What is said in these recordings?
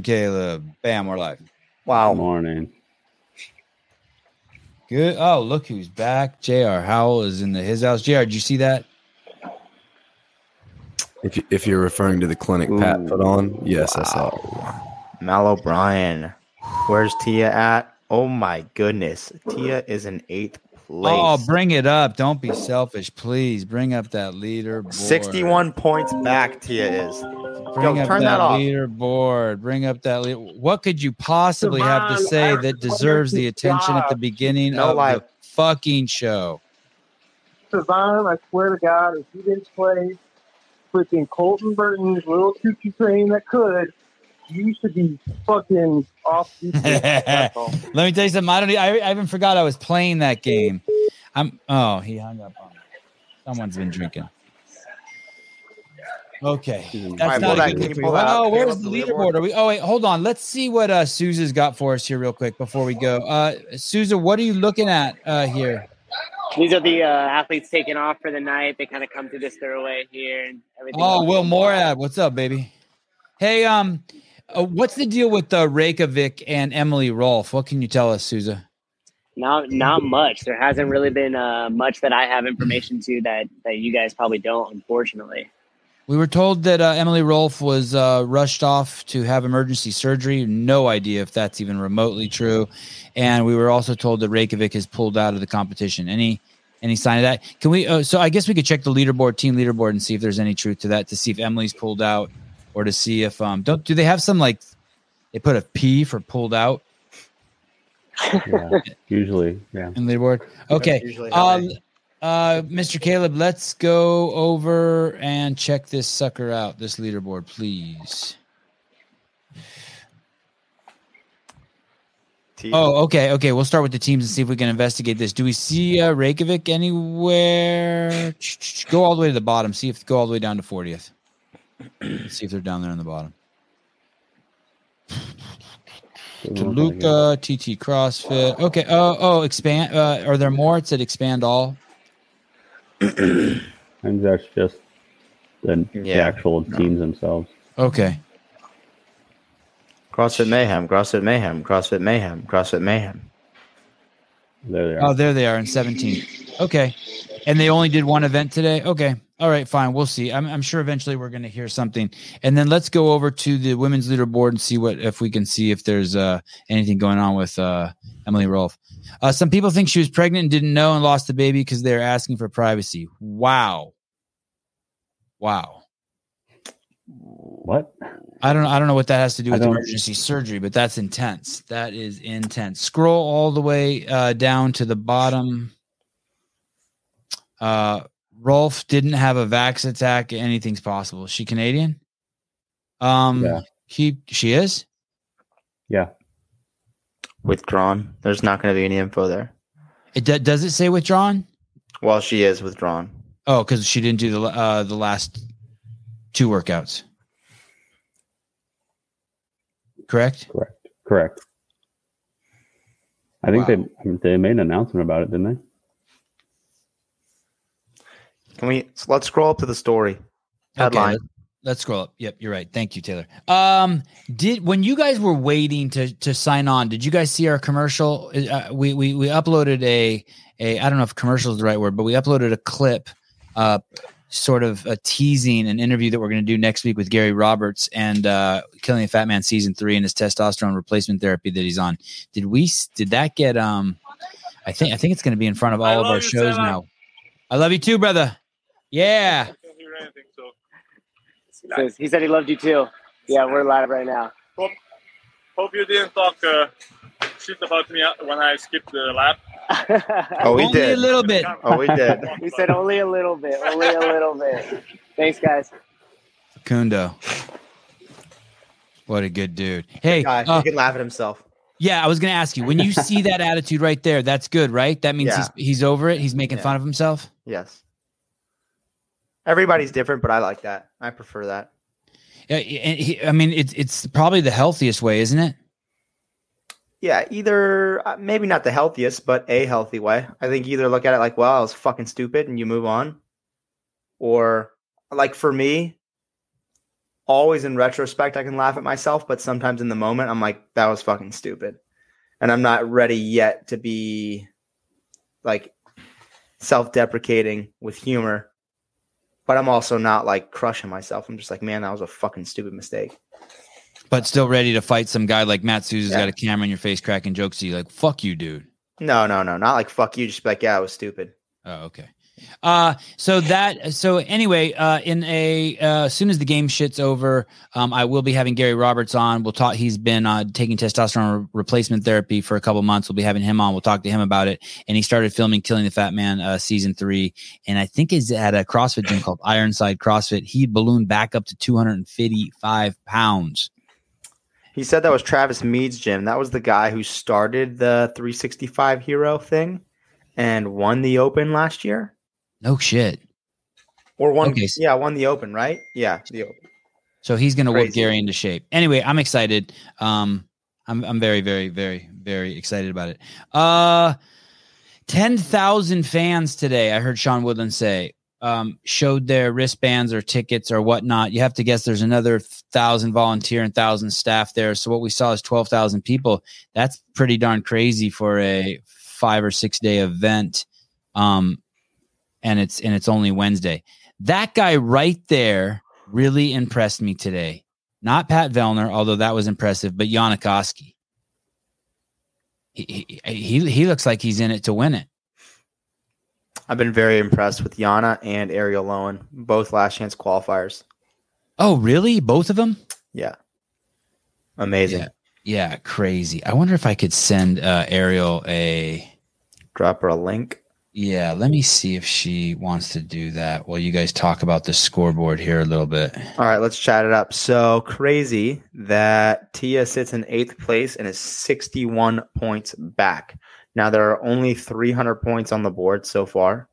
morning, Caleb. Bam, we're live. Wow. Morning. Good. Oh, look who's back. Jr. Howell is in the his house. Jr. Did you see that? If you, if you're referring to the clinic Pat put on, yes, I saw. it. Wow. Mal O'Brien. Where's Tia at? Oh my goodness. Tia is in eighth place. Oh, bring it up. Don't be selfish, please. Bring up that leader. 61 points back, Tia is. Bring Yo, up turn that, that off. leaderboard. Bring up that. lead- what could you possibly have to say that deserves the attention at the beginning No of lie. the fucking show? Sevan, I swear to God, if you didn't play freaking Colton Burton's little choo-choo train that could, you should be fucking off. Let me tell you something. I don't. I, I even forgot I was playing that game. I'm. Oh, he hung up on me. Someone's been drinking. Okay, that's Alright, not pull a good can thing you for pull you. that? Oh, where's the up the leaderboard? Are we? Oh wait, hold on. Let's see what uh Souza's got for us here, real quick, before we go. Uh, Souza, what are you looking at uh here? These are the uh, athletes taking off for the night. They kind of come through this doorway here and everything. Oh, Will Moorad, what's up, baby? Hey, um, uh, what's the deal with uh, Reykjavik and Emily Rolfe? What can you tell us, Souza? Not not much. There hasn't really been uh, much that I have information to that that you guys probably don't, unfortunately. We were told that uh, Emily Rolfe was uh, rushed off to have emergency surgery. No idea if that's even remotely true. And we were also told that Reykjavik has pulled out of the competition. Any any sign of that? Can we? Uh, so I guess we could check the leaderboard, team leaderboard, and see if there's any truth to that. To see if Emily's pulled out, or to see if um don't do they have some like they put a P for pulled out Yeah, usually, yeah. in leaderboard? Okay. Usually how Uh, Mr. Caleb, let's go over and check this sucker out, this leaderboard, please. Tia- Oh, okay, okay. We'll start with the teams and see if we can investigate this. Do we see uh, Reykjavik anywhere? Go all the way to the bottom. See if go all the way down to 40th. see if they're down there on the bottom. Toluca, TT CrossFit. Okay. Oh, oh, expand. Uh, are there more? It said expand all. And that's just the, the Yeah. actual teams themselves. Okay. CrossFit Mayhem, CrossFit Mayhem, CrossFit Mayhem, CrossFit Mayhem. There they oh, are. Oh, there they are in 17. Okay. And they only did one event today. Okay. All right, fine. We'll see. I'm, I'm sure eventually we're going to hear something. And then let's go over to the women's leaderboard and see what if we can see if there's uh, anything going on with uh, Emily Rolfe. Uh, some people think she was pregnant and didn't know and lost the baby because they're asking for privacy. Wow. Wow. what? I don't I don't know what that has to do with emergency surgery, but that's intense. That is intense. Scroll all the way uh, down to the bottom. Uh, Rolfe didn't have a vax attack. Anything's possible. Is she Canadian? Um, Yeah. he she is. Yeah. Withdrawn. There's not going to be any info there. It do- does it say withdrawn? Well, she is withdrawn. Oh, because she didn't do the uh, the last two workouts. Correct. Correct. Correct. I think Wow. they they made an announcement about it, didn't they? Can we so let's scroll up to the story Okay, headline? let- let's scroll up. Yep, you're right. Thank you, Taylor. Um, did when you guys were waiting to to sign on, did you guys see our commercial? Uh, we we we uploaded a a I don't know if commercial is the right word, but we uploaded a clip, uh, sort of a teasing an interview that we're going to do next week with Gary Roberts and uh, Killing a Fat Man season three and his testosterone replacement therapy that he's on. Did we? Did that get um? I think I think it's going to be in front of all of our shows now. I love you too, brother. Yeah. can't hear anything, so Says- He said he loved you too. Yeah, we're live right now. hope you didn't talk uh, shit about me uh, when I skipped the lap. Oh, we Only did. a little bit. Oh, we did. he said only a little bit. Only a little bit. Thanks, guys. Kundo. What a good dude. Hey, Guy, uh, he can laugh at himself. yeah, I was going to ask you when you see that attitude right there, that's good, right? That means Yeah. he's, he's over it. He's making Yeah. fun of himself. Yes. Everybody's different, but I like that. I prefer that. Yeah, and he, I mean, it's it's probably the healthiest way, isn't it? Yeah, either uh, maybe not the healthiest, but a healthy way. I think either look at it like, well, I was fucking stupid and you move on. Or like for me, always in retrospect I can laugh at myself, but sometimes in the moment I'm like, that was fucking stupid. And I'm not ready yet to be like self-deprecating with humor. But I'm also not like crushing myself. I'm just like, man, that was a fucking stupid mistake. But still ready to fight some guy like Matt Souza's Yeah. got a camera in your face cracking jokes to you like, fuck you, dude. No, no, no, not like fuck you. Just be like, yeah, it was stupid. Oh, okay. Uh, so that so anyway, uh, in a uh, as soon as the game shit's over, um, I will be having Gary Roberts on. We'll talk. He's been uh, taking testosterone re- replacement therapy for a couple months. We'll be having him on. We'll talk to him about it. And he started filming Killing the Fat Man uh, season three, and I think is at a CrossFit gym called Ironside CrossFit. He ballooned back up to 255 pounds. He said that was Travis Mead's gym. That was the guy who started the 365 hero thing and won the open last year. No shit. Or one, Okay, yeah, won the open, right? Yeah, the open. So he's going to whip Gary into shape. Anyway, I'm excited. Um, I'm I'm very very very very excited about it. Uh, ten thousand fans today. I heard Sean Woodland say um, showed their wristbands or tickets or whatnot. You have to guess there's another thousand volunteer and thousand staff there. So what we saw is twelve thousand people. That's pretty darn crazy for a five or six day event. Um, and it's and it's only Wednesday. That guy right there really impressed me today. Not Pat Vellner, although that was impressive, but Jonne Koski. He, he he he looks like he's in it to win it. I've been very impressed with Jonne and Arielle Loewen, both last chance qualifiers. Oh, really? Both of them? Yeah. Amazing. Yeah. Yeah, crazy. I wonder if I could send uh, Ariel a. Drop her a link. Yeah, let me see if she wants to do that while you guys talk about the scoreboard here a little bit. All right, let's chat it up. So crazy that Tia sits in eighth place and is 61 points back. Now, there are only 300 points on the board so far.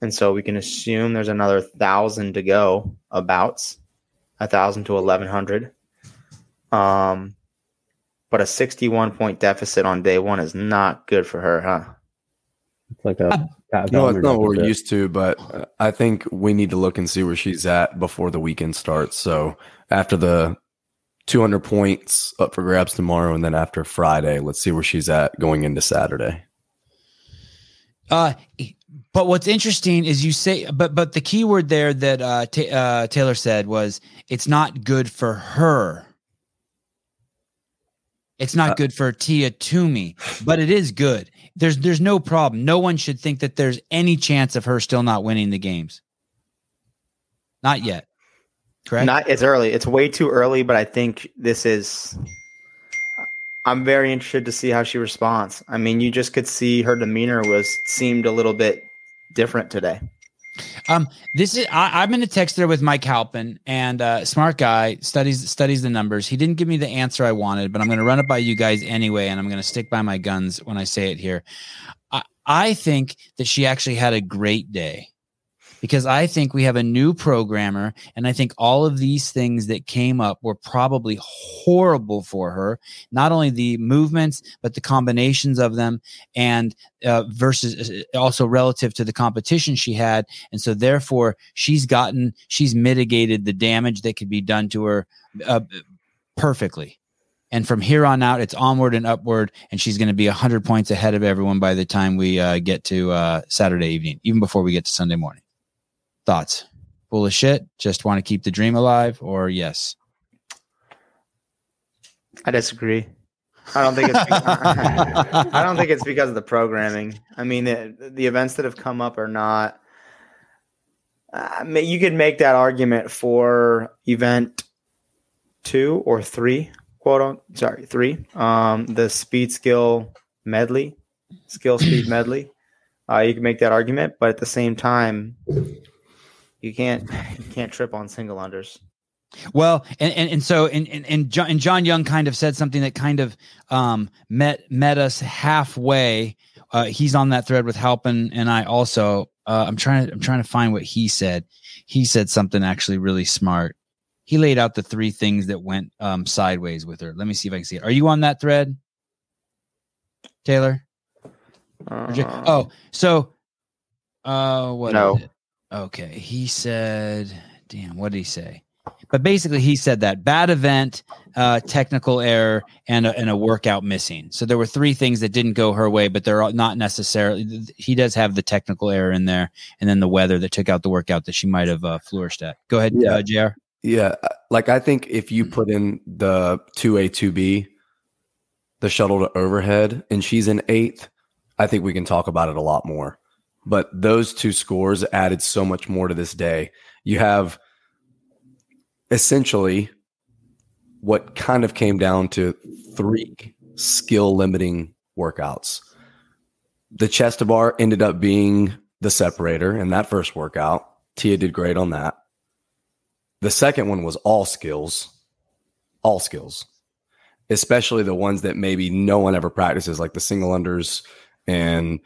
And so we can assume there's another 1,000 to go, abouts, 1,000 to 1,100. Um, but a 61 point deficit on day one is not good for her, huh? It's like a Pat No, it's not what we're deficit. used to, but uh, I think we need to look and see where she's at before the weekend starts. So after the 200 points up for grabs tomorrow, and then after Friday, let's see where she's at going into Saturday. Uh, but what's interesting is you say, but but the key word there that uh, Ta uh, Taylor said was it's not good for her. It's not Uh, good for Tia Toomey, but it is good. There's there's no problem. No one should think that there's any chance of her still not winning the games. Not yet. Correct. Not it's early. It's way too early, but I think this is I'm very interested to see how she responds. I mean, you just could see her demeanor was seemed a little bit different today. Um, this is I, I'm in a text there with Mike Halpin, and uh, smart guy studies studies the numbers. He didn't give me the answer I wanted, but I'm going to run it by you guys anyway, and I'm going to stick by my guns when I say it here. I, I think that she actually had a great day because I think we have a new programmer, and I think all of these things that came up were probably horrible for her. Not only the movements, but the combinations of them, and uh, versus uh, also relative to the competition she had, and so therefore she's gotten she's mitigated the damage that could be done to her uh, perfectly. And from here on out, it's onward and upward, and she's going to be hundred points ahead of everyone by the time we uh, get to uh, Saturday evening, even before we get to Sunday morning. Thoughts? Full of shit. Just want to keep the dream alive, or yes? I disagree. I don't think it's I don't think it's because of the programming. I mean, the, events that have come up are not uh, you could make that argument for event 2 or 3, quote on sorry, 3. Um the speed skill medley, skill speed medley. Uh, you can make that argument, but at the same time you can't you can't trip on single unders. Well, and and, and so and, and and John and John Young kind of said something that kind of um, met met us halfway. Uh, he's on that thread with Halpin and I also. Uh, I'm trying to I'm trying to find what he said. He said something actually really smart. He laid out the three things that went um, sideways with her. Let me see if I can see it. Are you on that thread, Taylor? Uh, oh, so uh, what? No. Okay, he said, "Damn, what did he say?" but basically he said that bad event, uh, technical error, and a, and a workout missing. So there were three things that didn't go her way, but they're not necessarily. He does have the technical error in there, and then the weather that took out the workout that she might have uh, flourished at. Go ahead, Yeah. uh, Jr. Yeah, uh, like I think if you put in the two A two B, the shuttle to overhead, and she's in eighth, I think we can talk about it a lot more. But those two scores added so much more to this day. You have essentially what kind of came down to three skill limiting workouts. The chest bar ended up being the separator in that first workout. Tia did great on that. The second one was all skills, all skills, especially the ones that maybe no one ever practices, like the single unders and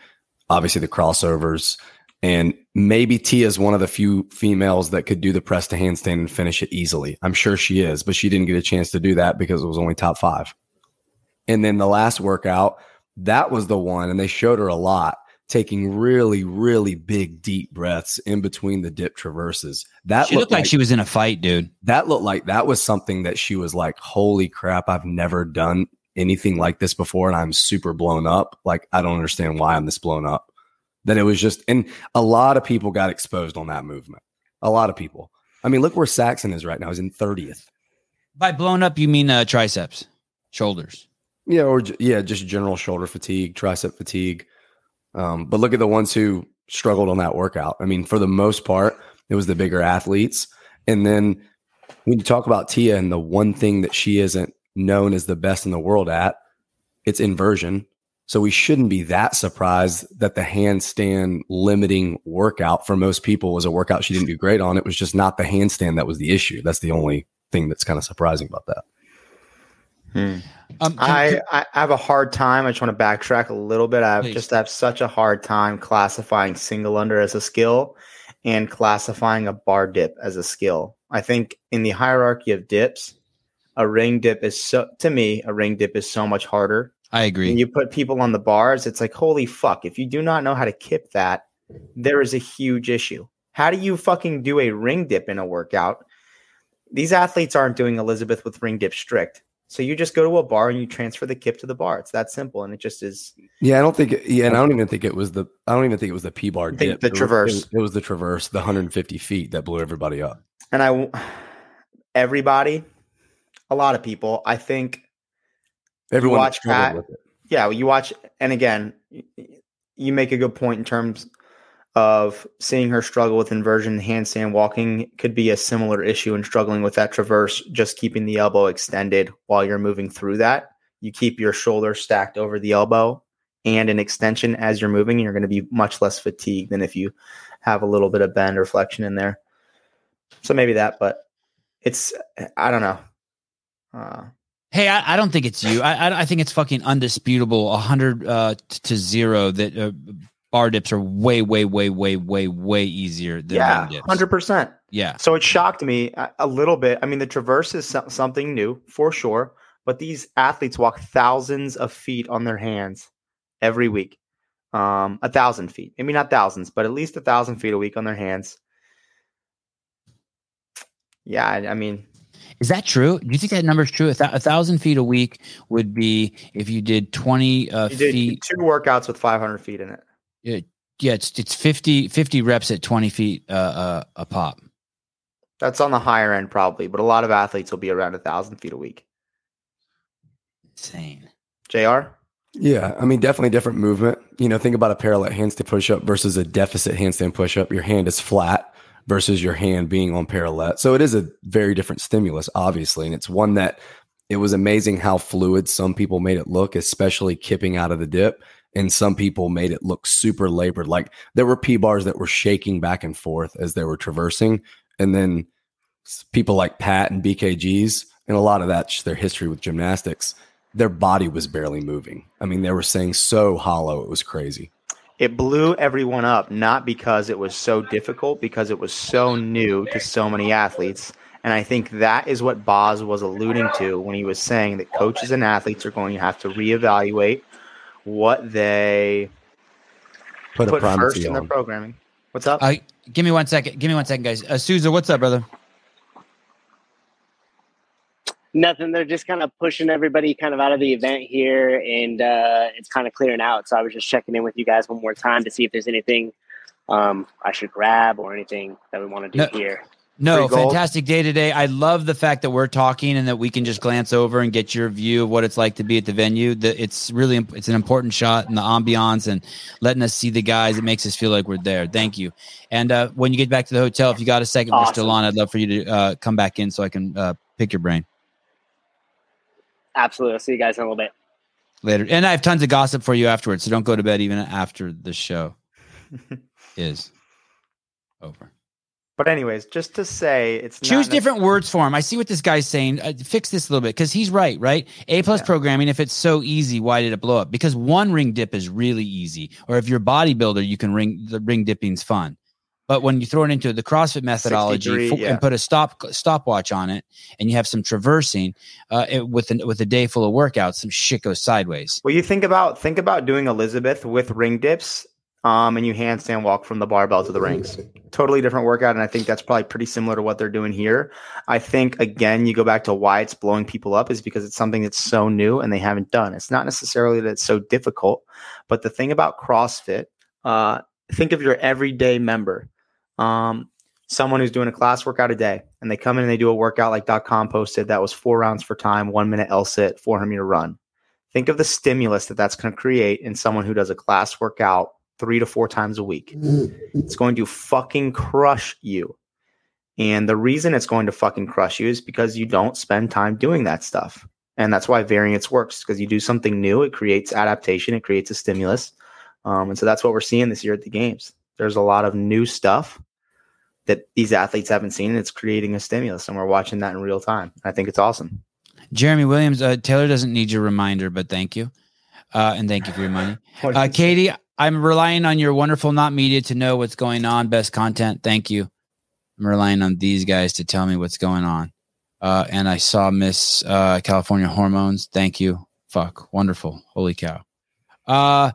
obviously the crossovers. And maybe Tia is one of the few females that could do the press to handstand and finish it easily. I'm sure she is, but she didn't get a chance to do that because it was only top five. And then the last workout, that was the one, and they showed her a lot, taking really, really big, deep breaths in between the dip traverses. That She looked like she was in a fight, dude. that looked like that was something that she was like, holy crap, I've never done anything like this before. And I'm super blown up. Like, I don't understand why I'm this blown up. That it was just, and a lot of people got exposed on that movement. A lot of people. I mean, look where Saxon is right now. He's in 30th. By blown up, you mean uh, triceps, shoulders. Yeah. Or, yeah, just general shoulder fatigue, tricep fatigue. Um, but look at the ones who struggled on that workout. I mean, for the most part, it was the bigger athletes. And then when you talk about Tia and the one thing that she isn't known as the best in the world at, it's inversion. So we shouldn't be that surprised that the handstand limiting workout for most people was a workout she didn't do great on. It was just not the handstand that was the issue. That's the only thing that's kind of surprising about that. Um, I, I have a hard time. I just want to backtrack a little bit. I Please. just have such a hard time classifying single under as a skill and classifying a bar dip as a skill. I think in the hierarchy of dips, a ring dip is so to me, a ring dip is so much harder. I agree. When you put people on the bars, it's like, holy fuck, if you do not know how to kip that, there is a huge issue. How do you fucking do a ring dip in a workout? These athletes aren't doing Elizabeth with ring dip strict. So you just go to a bar and you transfer the kip to the bar. It's that simple. And it just is Yeah, I don't think. Yeah, and I don't even think it was the. I don't even think it was the P bar dip. the traverse. It was, it was the traverse, the 150 feet that blew everybody up. and I, everybody, a lot of people, I think Everyone watch Pat- with it. yeah, you watch, and again, you make a good point in terms of seeing her struggle with inversion, handstand walking could be a similar issue in struggling with that traverse, just keeping the elbow extended while you're moving through that. You keep your shoulder stacked over the elbow and an extension as you're moving, and you're going to be much less fatigued than if you have a little bit of bend or flexion in there. So maybe that, but it's, I don't know. Uh, Hey, I, I don't think it's you. I, I I think it's fucking undisputable, a hundred uh, to zero that uh, bar dips are way, way, way, way, way, way easier than yeah, hundred percent. Yeah, So it shocked me a, a little bit. I mean, the traverse is so- something new for sure, but these athletes walk thousands of feet on their hands every week. Um, a thousand feet, maybe not thousands, but at least a thousand feet a week on their hands. Yeah, I, I mean, is that true? Do you think that number is true? A, thou- a thousand feet a week would be if you did twenty uh, you did feet. two workouts with 500 feet in it. Yeah, it's it's 50, 50 reps at twenty feet uh, uh, a pop. That's on the higher end, probably, but a lot of athletes will be around a thousand feet a week. Insane. Jr. Yeah, I mean, definitely different movement. You know, think about a parallel handstand push-up versus a deficit handstand push-up. Your hand is flat versus your hand being on parallel. So it is a very different stimulus, obviously, and it's one that it was amazing how fluid some people made it look, especially kipping out of the dip, and some people made it look super labored. Like there were P bars that were shaking back and forth as they were traversing, and then people like Pat and BKGs, and a lot of that's their history with gymnastics their body was barely moving. I mean, they were saying so hollow, it was crazy. It blew everyone up not because it was so difficult because it was so new to so many athletes and i think that is what boz was alluding to when he was saying that coaches and athletes are going to have to reevaluate what they Put, a put first primacy in their programming what's up Uh, give me one second. Give me one second, guys. Uh, Souza, what's up, brother? Nothing. They're just kind of pushing everybody kind of out of the event here, and uh, it's kind of clearing out. So I was just checking in with you guys one more time to see if there's anything um, I should grab or anything that we want to do No. here. No, fantastic day today. I love the fact that we're talking and that we can just glance over and get your view of what it's like to be at the venue. The, it's really it's an important shot and the ambiance and letting us see the guys. It makes us feel like we're there. Thank you. And uh, when you get back to the hotel, if you got a second, we're still on. I'd love for you to uh, come back in so I can uh, pick your brain Absolutely. I'll see you guys in a little bit. later. And I have tons of gossip for you afterwards. So don't go to bed even after the show is over. But anyways, just to say, it's choose not different words for him. I see what this guy's saying. Uh, fix this a little bit because he's right. Right? A plus Yeah. programming. If it's so easy, why did it blow up? Because one ring dip is really easy. Or if you're a bodybuilder, you can ring the ring dipping's fun. But when you throw it into the CrossFit methodology 63, yeah. and put a stop stopwatch on it, and you have some traversing uh, it, with an, with a day full of workouts, some shit goes sideways. Well, you think about think about doing Elizabeth with ring dips, um, and you handstand walk from the barbell to the rings. Totally different workout, and I think that's probably pretty similar to what they're doing here. I think again, you go back to why it's blowing people up is because it's something that's so new and they haven't done. It's not necessarily that it's so difficult, but the thing about CrossFit, uh, think of your everyday member, um, someone who's doing a class workout a day, and they come in and they do a workout like .com posted that was four rounds for time, one minute L sit, 400 meter run think of the stimulus that that's going to create in someone who does a class workout three to four times a week. It's going to fucking crush you. And the reason it's going to fucking crush you is because you don't spend time doing that stuff. And that's why variance works because you do something new, it creates adaptation, it creates a stimulus. Um, and so that's what we're seeing this year at the games. There's a lot of new stuff that these athletes haven't seen, and it's creating a stimulus. And we're watching that in real time. I think it's awesome. Jeremy Williams, uh, Taylor doesn't need your reminder, but thank you, uh, and thank you for your money. Uh, Katie, I'm relying on your wonderful not media to know what's going on. Best content. Thank you. I'm relying on these guys to tell me what's going on. Uh, and I saw Miss uh, California Hormones. Thank you. Fuck. Wonderful. Holy cow. Uh,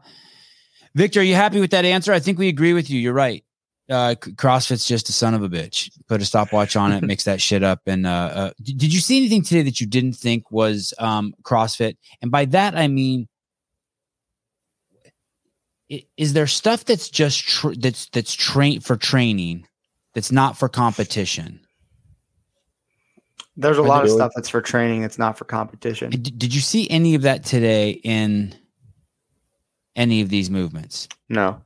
Victor, are you happy with that answer? I think we agree with you. You're right. Uh, CrossFit's just a son of a bitch. Put a stopwatch on it, mix that shit up. And uh, uh, did you see anything today that you didn't think was um, CrossFit? And by that, I mean, is there stuff that's just tr- that's that's trained for training that's not for competition There's a Are lot they of stuff that's for training, that's not for competition. D- did you see any of that today in any of these movements No.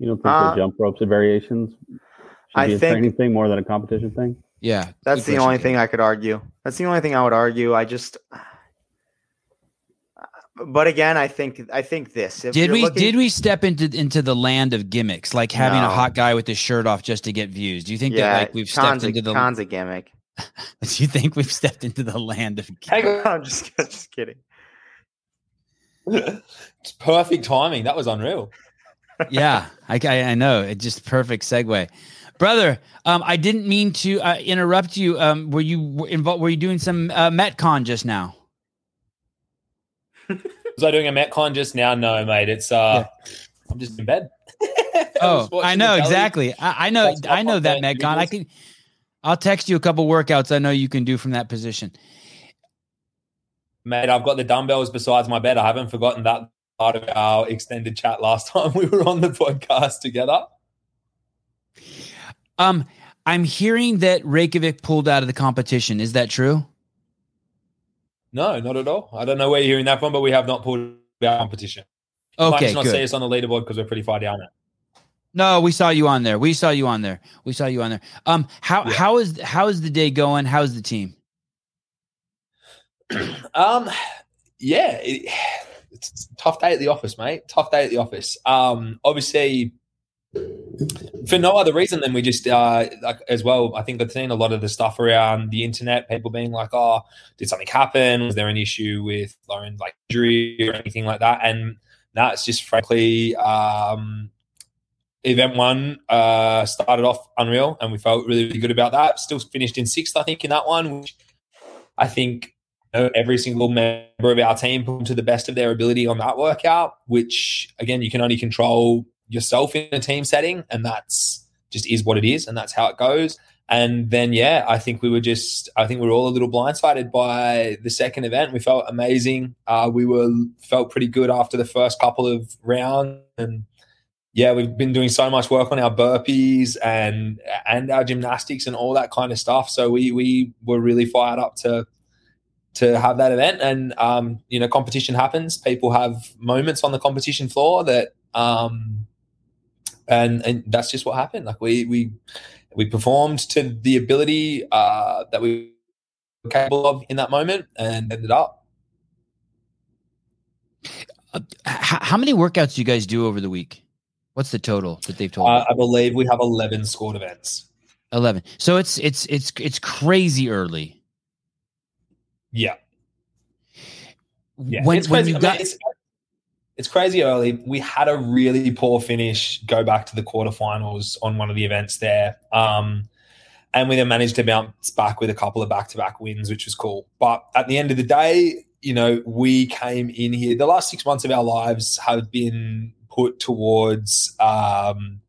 You don't think Uh, the jump ropes and variations should I be a think- training thing more than a competition thing? yeah That's the only Kate. thing I could argue. That's the only thing I would argue. I just but again, I think I think this. If did we looking- did we step into into the land of gimmicks like having a hot guy with his shirt off just to get views do you think yeah, that like we've stepped Khan's a, into the Khan's a gimmick. do you think we've stepped into the land of Hang on. I'm just just kidding. It's perfect timing. That was unreal. Yeah, I, I I know. It's just perfect segue, brother. Um, I didn't mean to uh, interrupt you. Um, were you involved? Were you doing some uh, MetCon just now? Was I doing a Metcon just now? No, mate. It's uh, I'm just in bed. Oh, watching I know exactly. I, I know. I know that MetCon. I can. I'll text you a couple workouts I know you can do from that position. Mate, I've got the dumbbells besides my bed. I haven't forgotten that part of our extended chat last time we were on the podcast together. Um, I'm hearing that Reykjavik pulled out of the competition. Is that true? No, not at all. I don't know where you're hearing that from, but we have not pulled out competition. You might Okay, just not good. see us on the leaderboard because we're pretty far down there. No, we saw you on there. We saw you on there. We saw you on there. Um, how Yeah. how is how is the day going? How's the team? Um, yeah, it, it's a tough day at the office, mate. Tough day at the office. Um, obviously, for no other reason than we just uh, like as well. I think I've seen a lot of the stuff around the internet. People being like, "Oh, did something happen? Was there an issue with Lauren, like injury or anything like that?" And that's just frankly. Um, Event one uh, started off unreal, and we felt really, really good about that. Still finished in sixth, I think, in that one, which I think know, every single member of our team put to the best of their ability on that workout, which again, you can only control yourself in a team setting, and that's just is what it is, and that's how it goes. and then yeah, I think we were just I think we were all a little blindsided by the second event. We felt amazing. Uh, we were felt pretty good after the first couple of rounds, and yeah, we've been doing so much work on our burpees and and our gymnastics and all that kind of stuff. So we we were really fired up to to have that event. And um, you know, competition happens. People have moments on the competition floor that um, and and that's just what happened. Like we we we performed to the ability uh, that we were capable of in that moment and ended up. Uh, how many workouts do you guys do over the week? What's the total that they've told? Uh. I believe we have eleven scored events. Eleven. So it's it's it's it's crazy early. Yeah. Yeah, When it's when crazy. you I mean, it's, it's crazy early. We had a really poor finish, go back to the quarterfinals on one of the events there. Um, and we then managed to bounce back with a couple of back to back wins, which was cool. But at the end of the day, you know, we came in here. The last six months of our lives have been put towards um,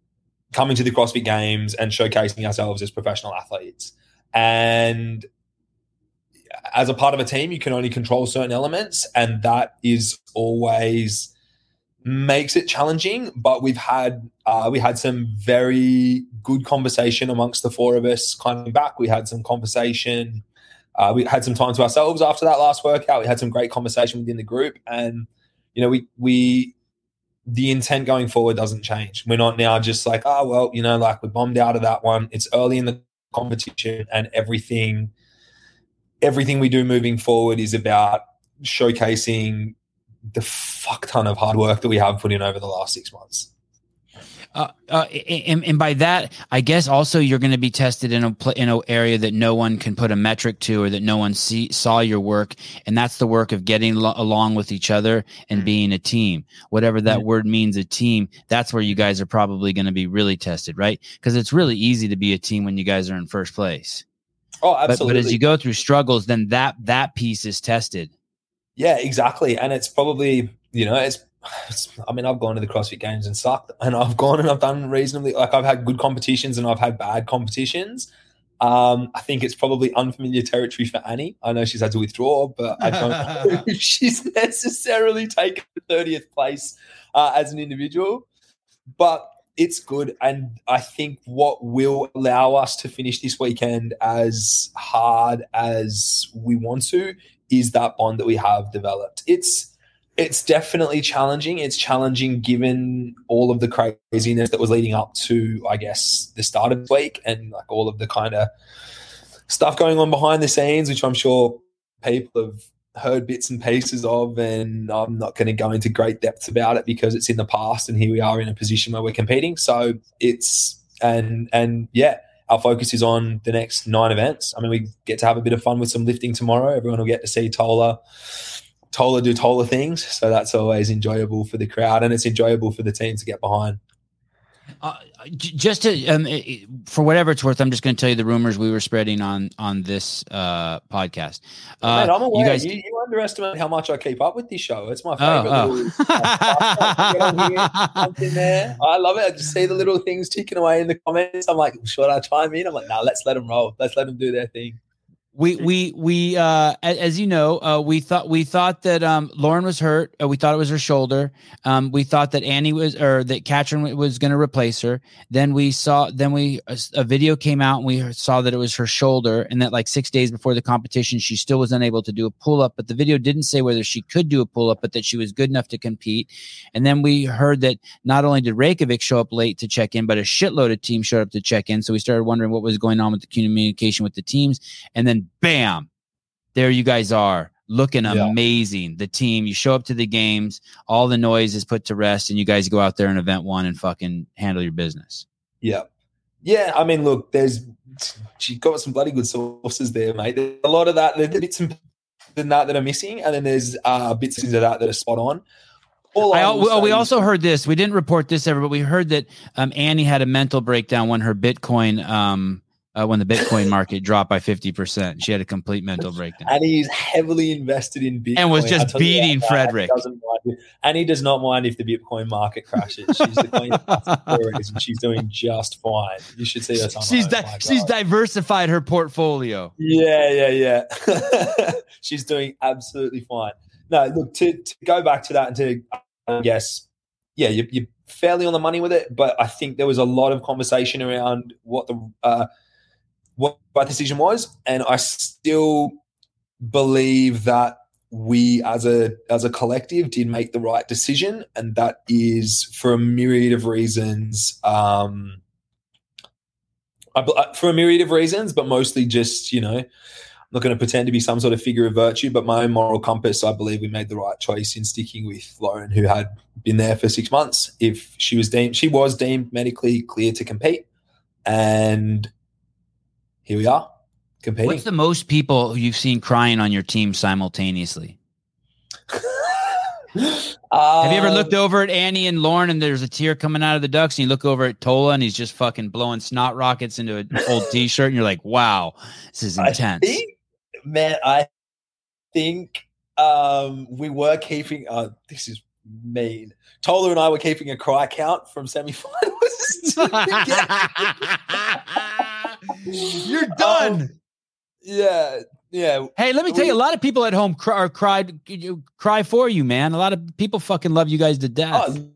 coming to the CrossFit Games and showcasing ourselves as professional athletes. And as a part of a team, you can only control certain elements, and that is always makes it challenging. But we've had uh, we had some very good conversation amongst the four of us coming back. We had some conversation. Uh, we had some time to ourselves after that last workout. We had some great conversation within the group, and you know, we we the intent going forward doesn't change. We're not now just like, oh well, you know, like we bombed out of that one. It's early in the competition, and everything everything we do moving forward is about showcasing the fuck ton of hard work that we have put in over the last six months. Uh, uh, and, and by that, I guess also you're going to be tested in a pl- in an area that no one can put a metric to, or that no one see saw your work, and that's the work of getting lo- along with each other and Mm. being a team. Whatever that Mm. word means, a team. That's where you guys are probably going to be really tested, right? Because it's really easy to be a team when you guys are in first place. Oh, But, absolutely. but as you go through struggles, then that that piece is tested. yeah, exactly. And it's probably, you know, it's, it's, I mean, I've gone to the CrossFit Games and sucked, and I've gone and I've done reasonably, like, I've had good competitions and I've had bad competitions. Um, I think it's probably unfamiliar territory for Annie. I know she's had to withdraw, but I don't know if she's necessarily taken the 30th place uh, as an individual. But it's good. And I think what will allow us to finish this weekend as hard as we want to is that bond that we have developed. It's it's definitely challenging. It's challenging given all of the craziness that was leading up to, I guess, the start of the week and like all of the kind of stuff going on behind the scenes, which I'm sure people have heard bits and pieces of. And I'm not going to go into great depth about it because it's in the past and here we are in a position where we're competing. So it's, and, and yeah, our focus is on the next nine events. I mean, we get to have a bit of fun with some lifting tomorrow. Everyone will get to see Tola, Tola do Tola things. So that's always enjoyable for the crowd and it's enjoyable for the team to get behind. Uh, just to um, for whatever it's worth, I'm just going to tell you the rumors we were spreading on on this uh, podcast. Uh, Mate, I'm aware. you guys, you, you underestimate how much I keep up with this show. It's my Oh, favorite. oh. little stuff get on here, there. I love it. I just see the little things ticking away in the comments. I'm like, should I chime in? I'm like, nah, let's let them roll. Let's let them do their thing. We we we uh as you know uh we thought we thought that um lauren was hurt. Uh, we thought it was her shoulder. Um we thought that annie was or that katrin was going to replace her. Then we saw then we a video came out and we saw that it was her shoulder and that like six days before the competition she still was unable to do a pull-up but the video didn't say whether she could do a pull-up but that she was good enough to compete. And then we heard that not only did Reykjavik show up late to check in but a shitload of teams showed up to check in. So we started wondering what was going on with the communication with the teams. And then bam, there you guys are looking Yeah. amazing. The team, you show up to the games, all the noise is put to rest, and you guys go out there in event one and fucking handle your business. Yeah. Yeah. I mean, look, there's, she got some bloody good sources there, mate. There's a lot of that. There's bits and than that that are missing. And then there's uh, bits into that that are spot on. All I, I oh, we also heard this. We didn't report this ever, but we heard that um, Annie had a mental breakdown when her Bitcoin um, uh, when the Bitcoin market dropped by fifty percent. She had a complete mental breakdown. and he's heavily invested in Bitcoin. And was just beating that, Frederik. he doesn't mind. And he does not mind if the Bitcoin market crashes. She's the queen of and she's doing just fine. You should see her. She's Oh di- my she's diversified her portfolio. Yeah, yeah, yeah. she's doing absolutely fine. No, look to, to go back to that and to uh, yes, yeah, you, you're fairly on the money with it, but I think there was a lot of conversation around what the uh, what my decision was, and I still believe that we as a as a collective did make the right decision, and that is for a myriad of reasons. Um, I, uh, for a myriad of reasons, but mostly just you know, I'm not going to pretend to be some sort of figure of virtue, but my own moral compass. I believe we made the right choice in sticking with Lauren, who had been there for six months. If she was deemed, she was deemed medically clear to compete, and here we are competing. What's the most people you've seen crying on your team simultaneously? Have you ever looked over at Annie and Lauren and there's a tear coming out of the ducks and you look over at Tola and he's just fucking blowing snot rockets into an old t-shirt and you're like, wow, this is I intense. think, man, I think um, we were keeping. Uh, this is mean. Tola and I were keeping a cry count from semi-finals. You're done. Um, yeah, yeah. hey, let me tell you, a lot of people at home cry, are cried, you cry for you, man. A lot of people fucking love you guys to death. Oh,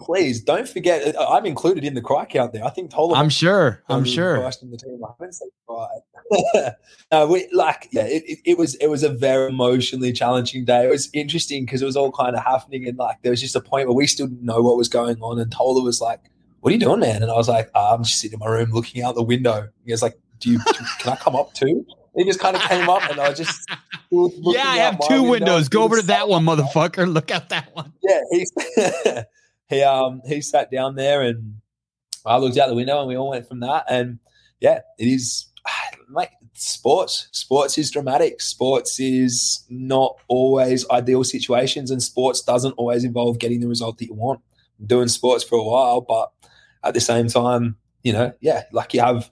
please don't forget. uh, I'm included in the cry count there. I think Tola. I'm sure. I'm sure. In the team. I haven't said cry. no, we like yeah. It, it, it was it was a very emotionally challenging day. It was interesting because it was all kind of happening, and like there was just a point where we still didn't know what was going on, and Tola was like, "What are you doing, man?" And I was like, "Ah, "I'm just sitting in my room looking out the window." He was like, "Do you? can I come up too?" He just kind of came up, and I was just Yeah, I have two window windows. Go over to that one, motherfucker. Look out that one. yeah, he he um he sat down there and I looked out the window and we all went from that. And yeah, it is like sports. Sports is dramatic. Sports is not always ideal situations, and sports doesn't always involve getting the result that you want. I'm doing sports for a while, but at the same time, you know, yeah, like you have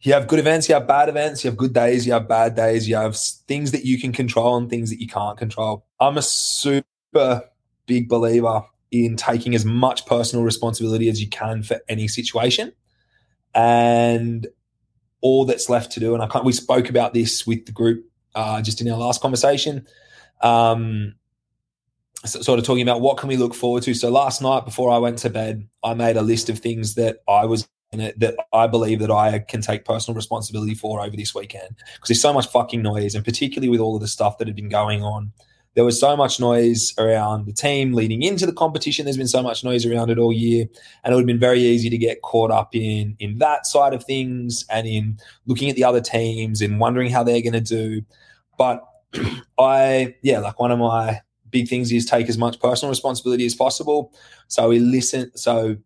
you have good events, you have bad events, you have good days, you have bad days, you have things that you can control and things that you can't control. I'm a super big believer in taking as much personal responsibility as you can for any situation. And all that's left to do, and I can't, we spoke about this with the group uh, just in our last conversation. Um, sort of talking about what can we look forward to. So last night before I went to bed, I made a list of things that I was in it that I believe that I can take personal responsibility for over this weekend because there's so much fucking noise, and particularly with all of the stuff that had been going on, there was so much noise around the team leading into the competition. There's been so much noise around it all year, and it would have been very easy to get caught up in in that side of things and in looking at the other teams and wondering how they're going to do. But I, yeah, like one of my big things is take as much personal responsibility as possible. So we listen. So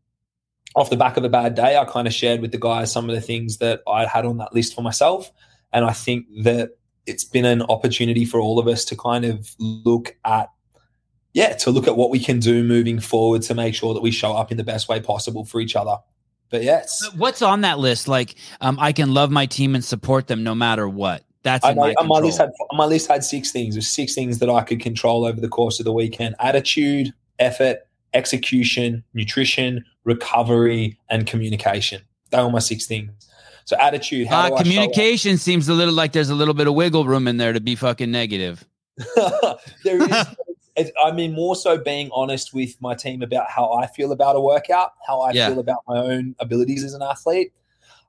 off the back of a bad day, I kind of shared with the guys some of the things that I had on that list for myself. And I think that it's been an opportunity for all of us to kind of look at, yeah, to look at what we can do moving forward to make sure that we show up in the best way possible for each other. But yes, What's on that list? Like, um, I can love my team and support them no matter what. That's I my, my list had my list had six things. There's six things that I could control over the course of the weekend: attitude, effort, execution, nutrition, recovery, and communication. They were my six things. So attitude, how Uh, do I show up? communication seems a little like there's a little bit of wiggle room in there to be fucking negative. there is. I mean, more so being honest with my team about how I feel about a workout, how I Yeah. feel about my own abilities as an athlete.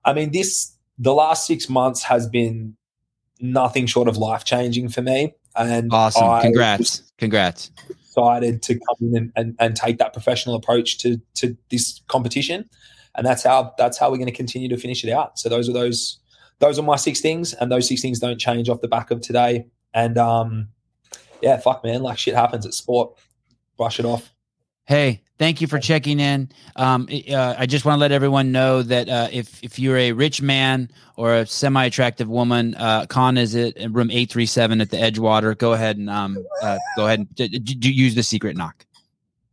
I mean, this the last six months has been nothing short of life changing for me, and Awesome. I Congrats. Congrats. decided to come in and, and, and take that professional approach to to this competition, and that's how that's how we're going to continue to finish it out. So those are those those are my six things, and those six things don't change off the back of today. And um, yeah, fuck man, like shit happens at sport. Brush it off. Hey, thank you for checking in. Um, uh, I just want to let everyone know that uh, if if you're a rich man or a semi attractive woman, uh, Khan is it in room eight three seven at the Edgewater. Go ahead and um, uh, go ahead and d- d- use the secret knock.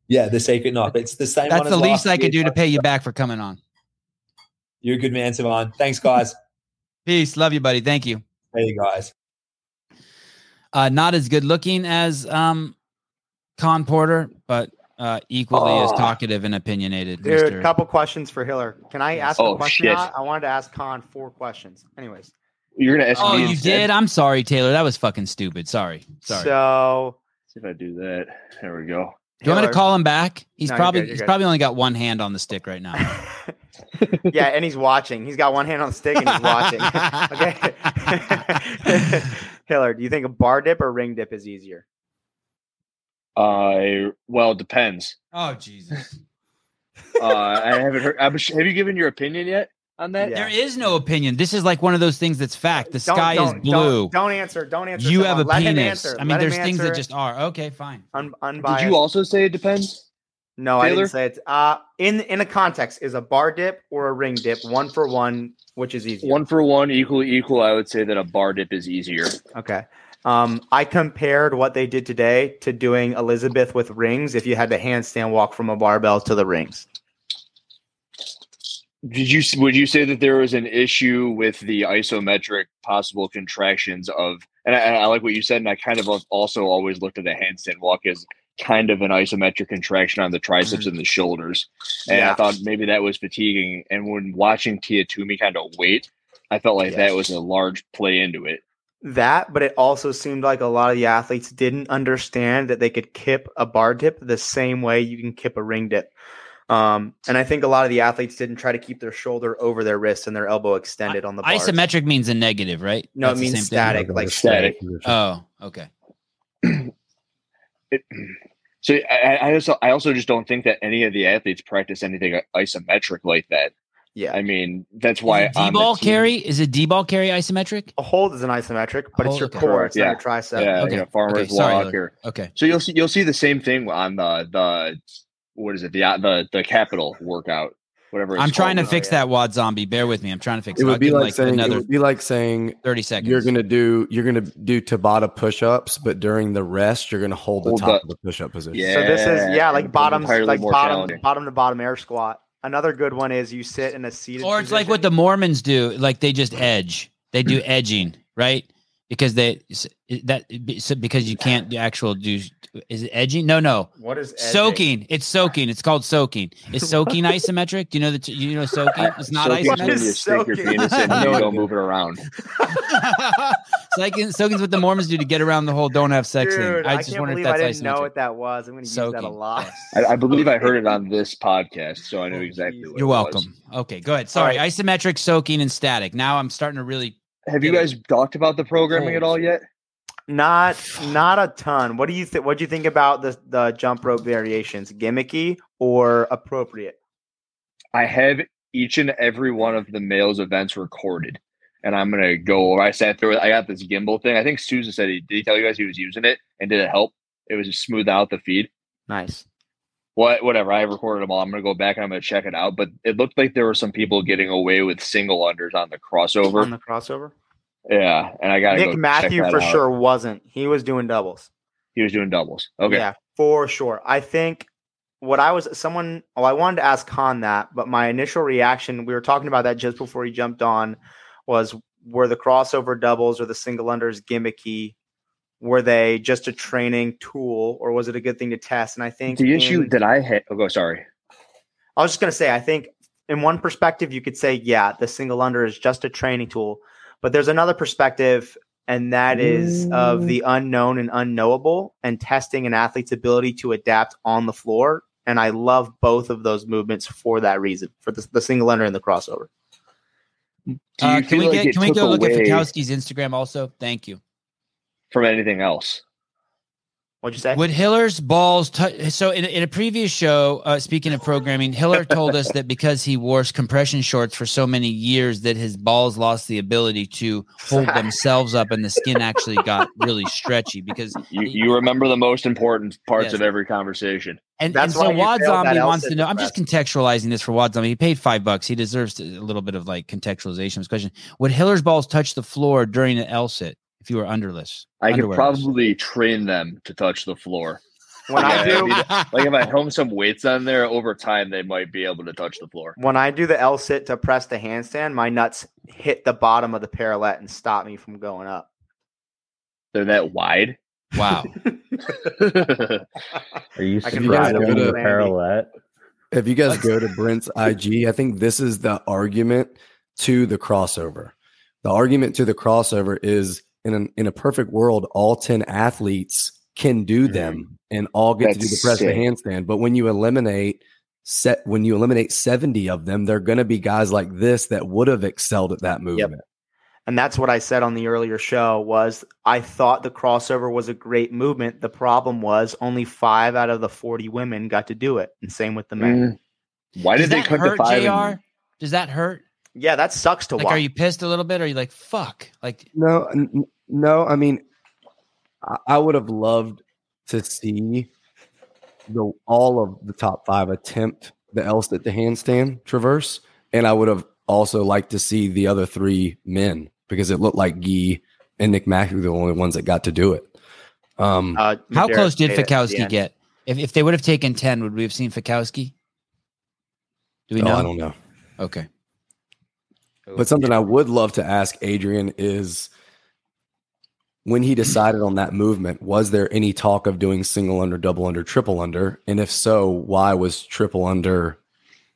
Yeah, the secret knock. It's the same. That's the as least I could do to pay you back for coming on. You're a good man, Sevan. Thanks, guys. Peace. Love you, buddy. Thank you. Hey, guys. Uh, not as good looking as um, Khan Porter, but uh, equally as Oh. talkative and opinionated. Dude, Mr. couple questions for Hiller. Can I ask Oh, a question? shit. I wanted to ask Khan four questions. Anyways, You're gonna ask Oh, me you instead? did? I'm sorry, Taylor. That was fucking stupid. Sorry. Sorry. so See if I do that. There we go. Do you want me to call him back? He's No, you're probably good, you're he's good. probably only got one hand on the stick right now. yeah, and he's watching. He's got one hand on the stick and he's watching. okay. Hiller, do you think a bar dip or ring dip is easier? Uh, well, it depends. oh Jesus. Uh, I haven't heard. I'm- Have you given your opinion yet on that? Yeah. There is no opinion. This is like one of those things that's fact. The Don't- sky is don't- blue. Don't, don't answer. Don't answer. you Sevan. have a Let penis. answer. I mean, Let there's things that just are. Okay, fine. Un- unbiased. Did you also say it depends? No, I didn't say it. Uh, in in a context, is a bar dip or a ring dip one for one, which is easier? One for one, equally equal. I would say that a bar dip is easier. Okay. Um, I compared what they did today to doing Elizabeth with rings. If you had to handstand walk from a barbell to the rings, Did you would you say that there was an issue with the isometric possible contractions of? And I, I like what you said, and I kind of also always looked at the handstand walk as kind of an isometric contraction on the triceps and the shoulders, and I thought maybe that was fatiguing. And when watching Tia Toomey kind of wait, I felt like Yes. that was a large play into it. That, but it also seemed like a lot of the athletes didn't understand that they could kip a bar dip the same way you can kip a ring dip. Um, and I think a lot of the athletes didn't try to keep their shoulder over their wrist and their elbow extended on the bars. Isometric means a negative, right? No, That's it means same thing? static, like Static. Oh, okay. It, so I, I also I also just don't think that any of the athletes practice anything isometric like that. Yeah, I mean, that's why Is it D-ball carry is it D-ball carry isometric? a hold is an isometric, but it's your okay. core, Correct, it's not yeah. your tricep. Yeah, Okay, you know, farmer's okay, sorry, walk Hillary. or Okay. so you'll see you'll see the same thing on the the what is it the the the capital workout whatever. It's I'm trying to called. fix that wad zombie. Bear with me. I'm trying to fix It it. I'll would be like, like saying it would be like saying 30 seconds. you're gonna do you're gonna do Tabata push-ups, but during the rest you're gonna hold the top the- of the push-up position. Yeah. So this is yeah, like and bottom like bottom challenging. bottom to bottom air squat. Another good one is you sit in a seated or it's like what the Mormons do. Like they just edge. They do edging, right? Because they that because you can't do actual do is it edging? No, no. what is edging? Soaking. It's soaking. It's called soaking. Is soaking isometric? Do you know that you know soaking? It's not Soaking's What when isometric. is you stick your soaking? penis in and you No, go it- move it around. Soaking, soaking's what the Mormons do to get around the whole don't have sex Dude, thing. I, I just can't wonder if believe I that's didn't know what that was. I'm going to use that a lot. I, I believe I heard it on this podcast, so I know Oh, exactly. Jesus. What You're it was. welcome. Okay, go ahead. Sorry, right. isometric, soaking, and static. Now I'm starting to really. Have you guys talked about the programming at all yet? Not not a ton. What do you think? What do you think about the the jump rope variations? Gimmicky or appropriate? I have each and every one of the males events recorded, and I'm gonna go. over I sat through it. I got this gimbal thing. I think Susan said he did. He tell you guys he was using it, and did it help? It was just smooth out the feed. Nice. What whatever. I recorded them all. I'm gonna go back and I'm gonna check it out. But it looked like there were some people getting away with single unders on the crossover. On the crossover. yeah, and I gotta Nick go check Matthew for out. sure wasn't. He was doing doubles. He was doing doubles. Okay. Yeah, for sure. I think what I was someone. Oh, I wanted to ask Khan that, but my initial reaction. We were talking about that just before he jumped on. Was were the crossover doubles or the single unders gimmicky? Were they just a training tool, or was it a good thing to test? And I think The issue in- that I had. Oh, go sorry. I was just going to say, I think in one perspective, you could say, yeah, the single under is just a training tool. But there's another perspective, and that is of the unknown and unknowable and testing an athlete's ability to adapt on the floor. And I love both of those movements for that reason, for the, the single under and the crossover. Uh, can we like get? Can we took go look at away Fikowski's Instagram also? Thank you. From anything else? What'd you say? Would Hiller's balls touch? So in, in a previous show, uh, speaking of programming, Hiller told us that because he wore compression shorts for so many years, that his balls lost the ability to hold themselves up, and the skin actually got really stretchy. Because You you remember the most important parts Yes. of every conversation. and, That's and so Wad Zombie wants to know. I'm just contextualizing this for Wad Zombie. He paid five bucks. He deserves to- a little bit of like contextualization. of This question: Would Hiller's balls touch the floor during an L sit if you were underless? I could probably train them to touch the floor. When I Yeah, do I mean, like if I home some weights on there, over time they might be able to touch the floor. when I do the L sit to press the handstand, my nuts hit the bottom of the parallel and stop me from going up. They're that wide. wow. Are you I can you guys surprised go the parallel? If you guys go to Brent's IG, I think this is the argument to the crossover. The argument to the crossover is in an, in a perfect world, all 10 athletes can do them and all get to do the That's press the sick. handstand. But when you eliminate set when you eliminate 70 of them, they're going to be guys like this that would have excelled at that movement. And that's what I said on the earlier show was I thought the crossover was a great movement. The problem was only 5 out of the 40 women got to do it. And same with the men. Mm. Why Does did they that cut hurt, the five? Jr? and- Does that hurt? Yeah, that sucks to Like, watch. are you pissed a little bit? Or are you like, fuck? Like, No, n- n- no. I mean, I, I would have loved to see the all of the top five attempt the L sit the handstand traverse, and I would have also liked to see the other three men because it looked like Gee and Nick Matthew were the only ones that got to do it. Um, Uh, how Medeiros close did made it at the Fikowski get? If, if they would have taken 10, would we have seen Fikowski? Do we oh, know? I don't know. Okay. But something I would love to ask Adrian is when he decided on that movement, was there any talk of doing single under, double under, triple under? And if so, why was triple under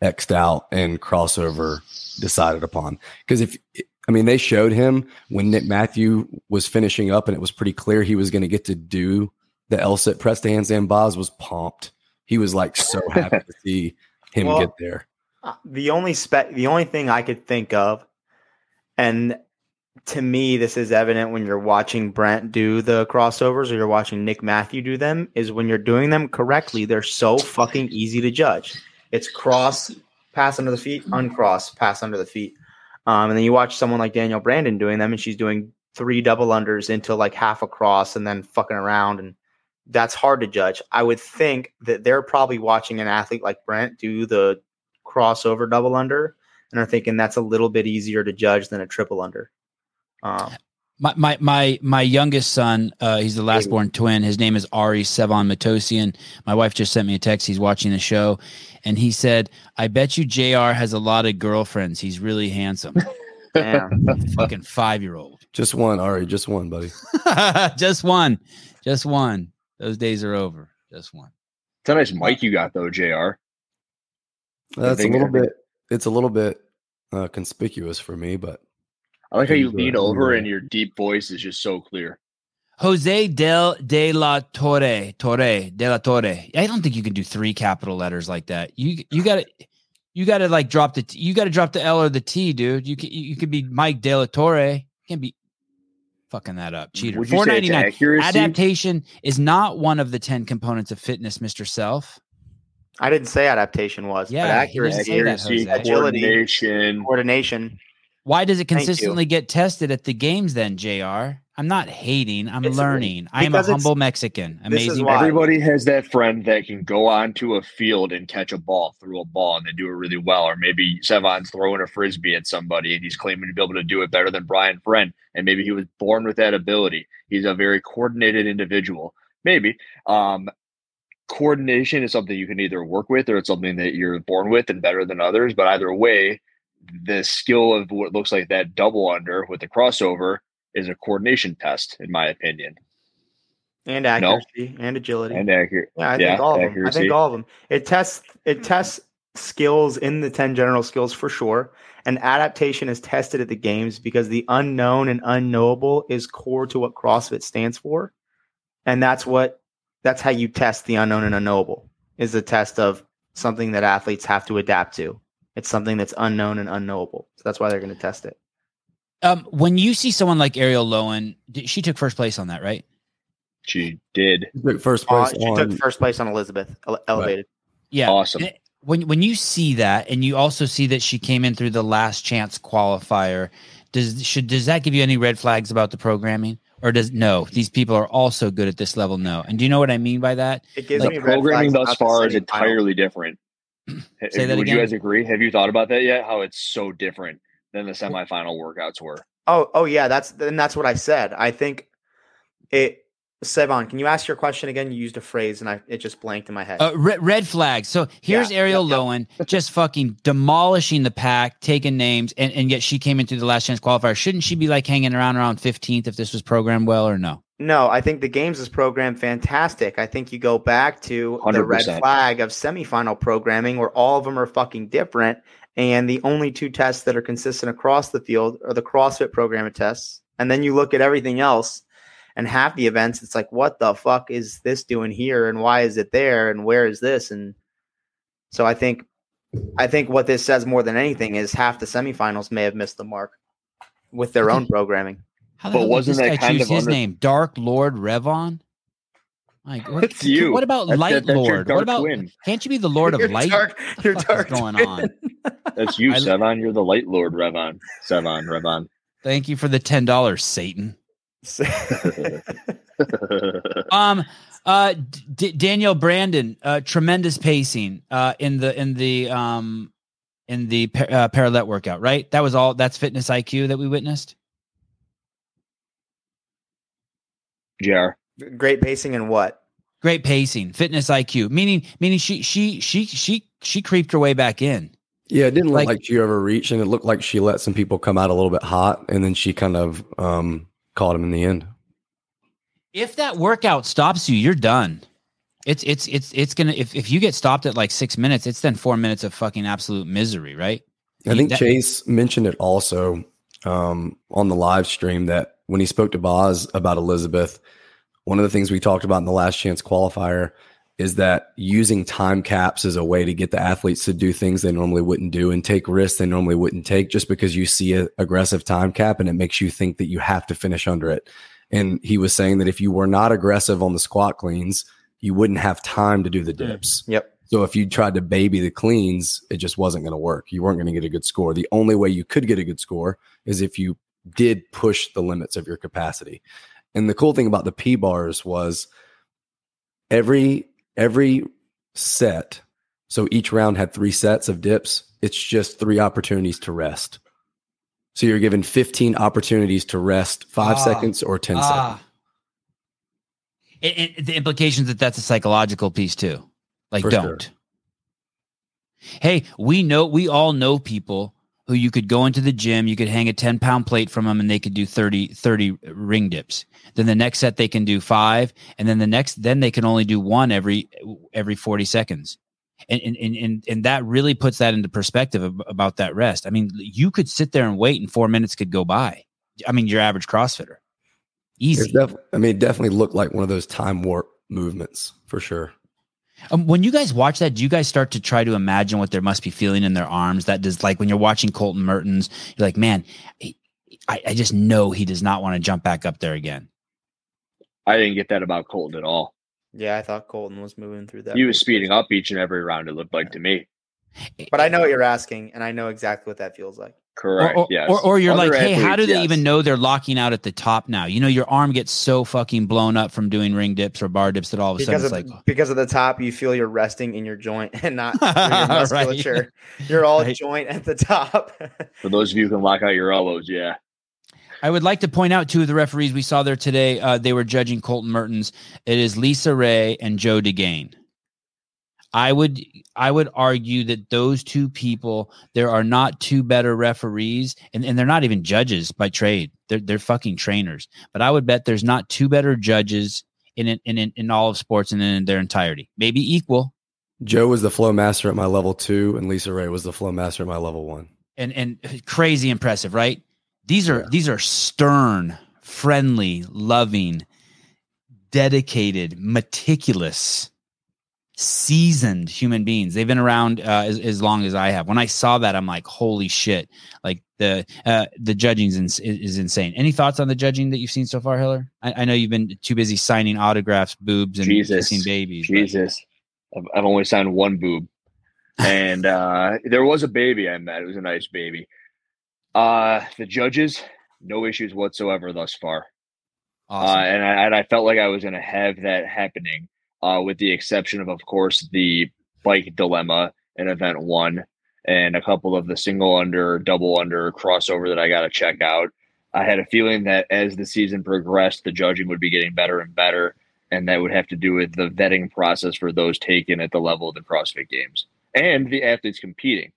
X'd out and crossover decided upon? Because if I mean they showed him when Nick Matthew was finishing up and it was pretty clear he was going to get to do the L sit press to handstand Boz was pumped. He was like so happy to see him Well, get there. Uh, the only spec the only thing I could think of, and to me this is evident when you're watching Brent do the crossovers or you're watching Nick Matthew do them, is when you're doing them correctly, they're so fucking easy to judge. It's cross, pass under the feet, uncross, pass under the feet. Um, and then you watch someone like Danielle Brandon doing them, and she's doing three double unders into like half a cross and then fucking around and that's hard to judge. I would think that they're probably watching an athlete like Brent do the crossover double under and are thinking that's a little bit easier to judge than a triple under. Um, My my my my youngest son, uh, he's the last born twin. His name is Ari Sevan Matossian. My wife just sent me a text. He's watching the show, and he said, "I bet you Jr. has a lot of girlfriends. He's really handsome. damn. Fucking five year old. Just one, Ari, just one, buddy. just one, just one. Those days are over. Just one. It's a nice mic you got though, Jr. That's a little bit. It's a little bit uh, conspicuous for me, but I like how you lean over and your deep voice is just so clear. Jose del de la Torre, Torre de la Torre. I don't think you can do three capital letters like that. You you got to you got to like drop the T, you got to drop the L or the T, dude. You can you could be Mike de la Torre. You can't be fucking that up, cheater. Would you Four say ninety it's nine. accuracy? Adaptation is not one of the ten components of fitness, Mister Self. I didn't say adaptation was, Yeah, but he accuracy, that, Agility. coordination. coordination. Why does it consistently get tested at the games then, Jr.? I'm not hating. I'm It's- learning. I am a humble Mexican. this is Amazing. why- Everybody has that friend that can go onto a field and catch a ball, throw a ball, and they do it really well. Or maybe Sevan's throwing a frisbee at somebody and he's claiming to be able to do it better than Brian Friend. And maybe he was born with that ability. He's a very coordinated individual. Maybe. Um, coordination is something you can either work with or it's something that you're born with and better than others. But either way, the skill of what looks like that double under with the crossover is a coordination test, in my opinion. And No. accuracy and agility. And accurate. Yeah, I Yeah, think all of them. I think all of them. It tests it hmm. tests skills in the 10 general skills for sure. And adaptation is tested at the games because the unknown and unknowable is core to what CrossFit stands for. And that's what that's how you test the unknown and unknowable is a test of something that athletes have to adapt to. It's something that's unknown and unknowable. So that's why they're going to test it. Um, when you see someone like Arielle Loewen, she took first place on that, right? She did. he took first Uh, place she on. took first place on Elizabeth ele- elevated. Yeah. Awesome. And When when you see that, and you also see that she came in through the last chance qualifier, does should does that give you any red flags about the programming, or does no? These people are also good at this level. No, and do you know what I mean by that? It gives Like me red Programming flags thus far is semifinal. entirely different. Say that Would again? you guys agree? Have you thought about that yet? How it's so different than the semifinal workouts were. Oh, oh yeah, that's and that's what I said. I think it Sevan, can you ask your question again? You used a phrase and I it just blanked in my head. Uh, red, red flag. So here's Yeah, Arielle yep, yep. Loewen just fucking demolishing the pack, taking names, and, and yet she came into the last chance qualifier. Shouldn't she be like hanging around around 15th if this was programmed well or no? No, I think the games is programmed fantastic. I think you go back to the red flag of semifinal programming where all of them are fucking different. And the only two tests that are consistent across the field are the CrossFit program tests. And then you look at everything else and half the events, it's like, what the fuck is this doing here? And why is it there? And where is this? And so I think I think what this says more than anything is half the semifinals may have missed the mark with their own programming. How But wasn't this that kind choose of his under- name? Dark Lord Revon? Like, what, That's you. What about That's- Light that- Lord? What about? twin. Can't you be the Lord of Your Light? dark- What your the dark going twin. on? That's you, I- Sevan. You're the light lord, Revon. Sevan, Revon. Thank you for the ten dollars, Satan. Um, uh, D- Danielle Brandon, uh, tremendous pacing, uh, in the in the um, in the pa- uh, parallel workout. Right, that was all. That's fitness IQ that we witnessed. JR. Great pacing and what? Great pacing, fitness IQ, meaning meaning she she she she she creeped her way back in. Yeah, it didn't look Like- like, she ever reached, and it looked like she let some people come out a little bit hot, and then she kind of um, caught him in the end. If that workout stops you, you're done. It's it's it's it's gonna if, if you get stopped at like six minutes, it's then four minutes of fucking absolute misery, right? I think That- Chase mentioned it also um, on the live stream that when he spoke to Boz about Elizabeth, one of the things we talked about in the last chance qualifier is that using time caps as a way to get the athletes to do things they normally wouldn't do and take risks they normally wouldn't take just because you see an aggressive time cap and it makes you think that you have to finish under it. And he was saying that if you were not aggressive on the squat cleans, you wouldn't have time to do the mm. dips. Yep. So if you tried to baby the cleans, it just wasn't going to work. You weren't going to get a good score. The only way you could get a good score is if you did push the limits of your capacity. And the cool thing about the P bars was every every set, so each round had 3 sets of dips. It's just 3 opportunities to rest. So you're given 15 opportunities to rest 5 Ah. seconds or 10 seconds. Ah. It, it, the implications that that's a psychological piece too. Like, For don't. sure. Hey, we know, we all know people who you could go into the gym, you could hang a 10 pound plate from them and they could do 30, 30 ring dips. Then the next set they can do five. And then the next, then they can only do one every, every 40 seconds. And, and, and, and, that really puts that into perspective about that rest. I mean, you could sit there and wait and four minutes could go by. I mean, your average CrossFitter. Easy. Def- I mean, it definitely looked like one of those time warp movements for sure. Um, when you guys watch that, do you guys start to try to imagine what they must be feeling in their arms? That does like when you're watching Colton Mertens, you're like, man, I, I just know he does not want to jump back up there again. I didn't get that about Colton at all. Yeah, I thought Colton was moving through that. He was speeding up each and every round. It looked like to me. But I know what you're asking, and I know exactly what that feels like. Correct. Or, or, yes. or, or you're Other like, hey, how do they yes. even know they're locking out at the top now? You know, your arm gets so fucking blown up from doing ring dips or bar dips that all of a Because sudden of it's like, because of the top, you feel you're resting in your joint and not through your Right. musculature. You're all Right. joint at the top. For those of you who can lock out your elbows, yeah. I would like to point out two of the referees we saw there today. Uh, they were judging Colton Mertens. It is Lisa Ray and Joe DeGain. I would I would argue that those two people, there are not two better referees, and, and they're not even judges by trade. They're they're fucking trainers. But I would bet there's not two better judges in in in, in all of sports and in their entirety. Maybe equal. Joe was the flow master at my level two, and Lisa Ray was the flow master at my level one. and and uh, crazy impressive, right? These are these are stern, friendly, loving, dedicated, meticulous, seasoned human beings. They've been around uh, as, as long as I have. When I saw that, I'm like, holy shit! Like the uh, the judging is, is insane. Any thoughts on the judging that you've seen so far, Hiller? I, I know you've been too busy signing autographs, boobs, and Jesus. kissing babies. Jesus. I've, I've only signed one boob. And uh, there was a baby I met. It was a nice baby. Uh, the judges, no issues whatsoever thus far. Awesome. Uh, and, I, and I felt like I was going to have that happening, uh, with the exception of, of course, the bike dilemma in event one and a couple of the single under, double under crossover that I got to check out. I had a feeling that as the season progressed, the judging would be getting better and better, and that would have to do with the vetting process for those taken at the level of the CrossFit Games and the athletes competing.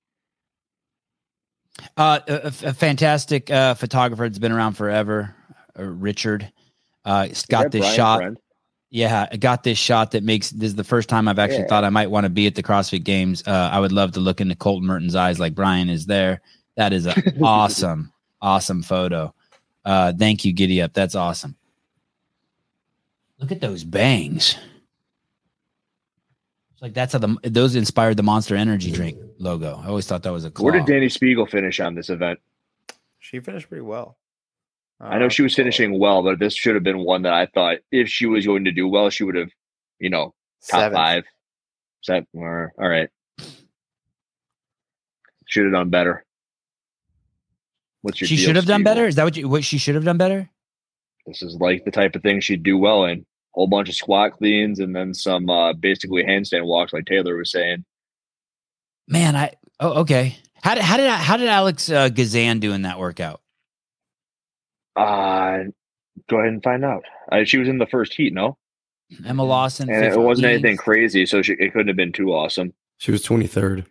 Uh, a, a- fantastic uh, photographer that's been around forever, uh, Richard. Uh, it's got this Brian shot. Friend? Yeah, I got this shot that makes this is the first time I've actually Yeah. thought I might want to be at the CrossFit Games. Uh, I would love to look into Colton Mertens' eyes like Brian is there. That is an awesome, awesome photo. Uh, thank you, Giddy Up. That's awesome. Look at those bangs. It's like that's how the those inspired the Monster Energy drink logo. I always thought that was a claw. Where did Dani Speegle finish on this event? She finished pretty well. I know she was finishing well, but this should have been one that I thought if she was going to do well, she would have, you know, top five. Seven, or, all right. Should have done better. What's your she should have done better. Is that what you, what she should have done better? This is like the type of thing she'd do well in. a Whole bunch of squat cleans and then some uh, basically handstand walks, like Taylor was saying. Man, I oh okay. How did how did how did Alex uh, Gazan do in that workout? Uh, go ahead and find out. Uh, she was in the first heat, no? Emma Lawson, And it wasn't 15. anything crazy, so she, it couldn't have been too awesome. She was 23rd.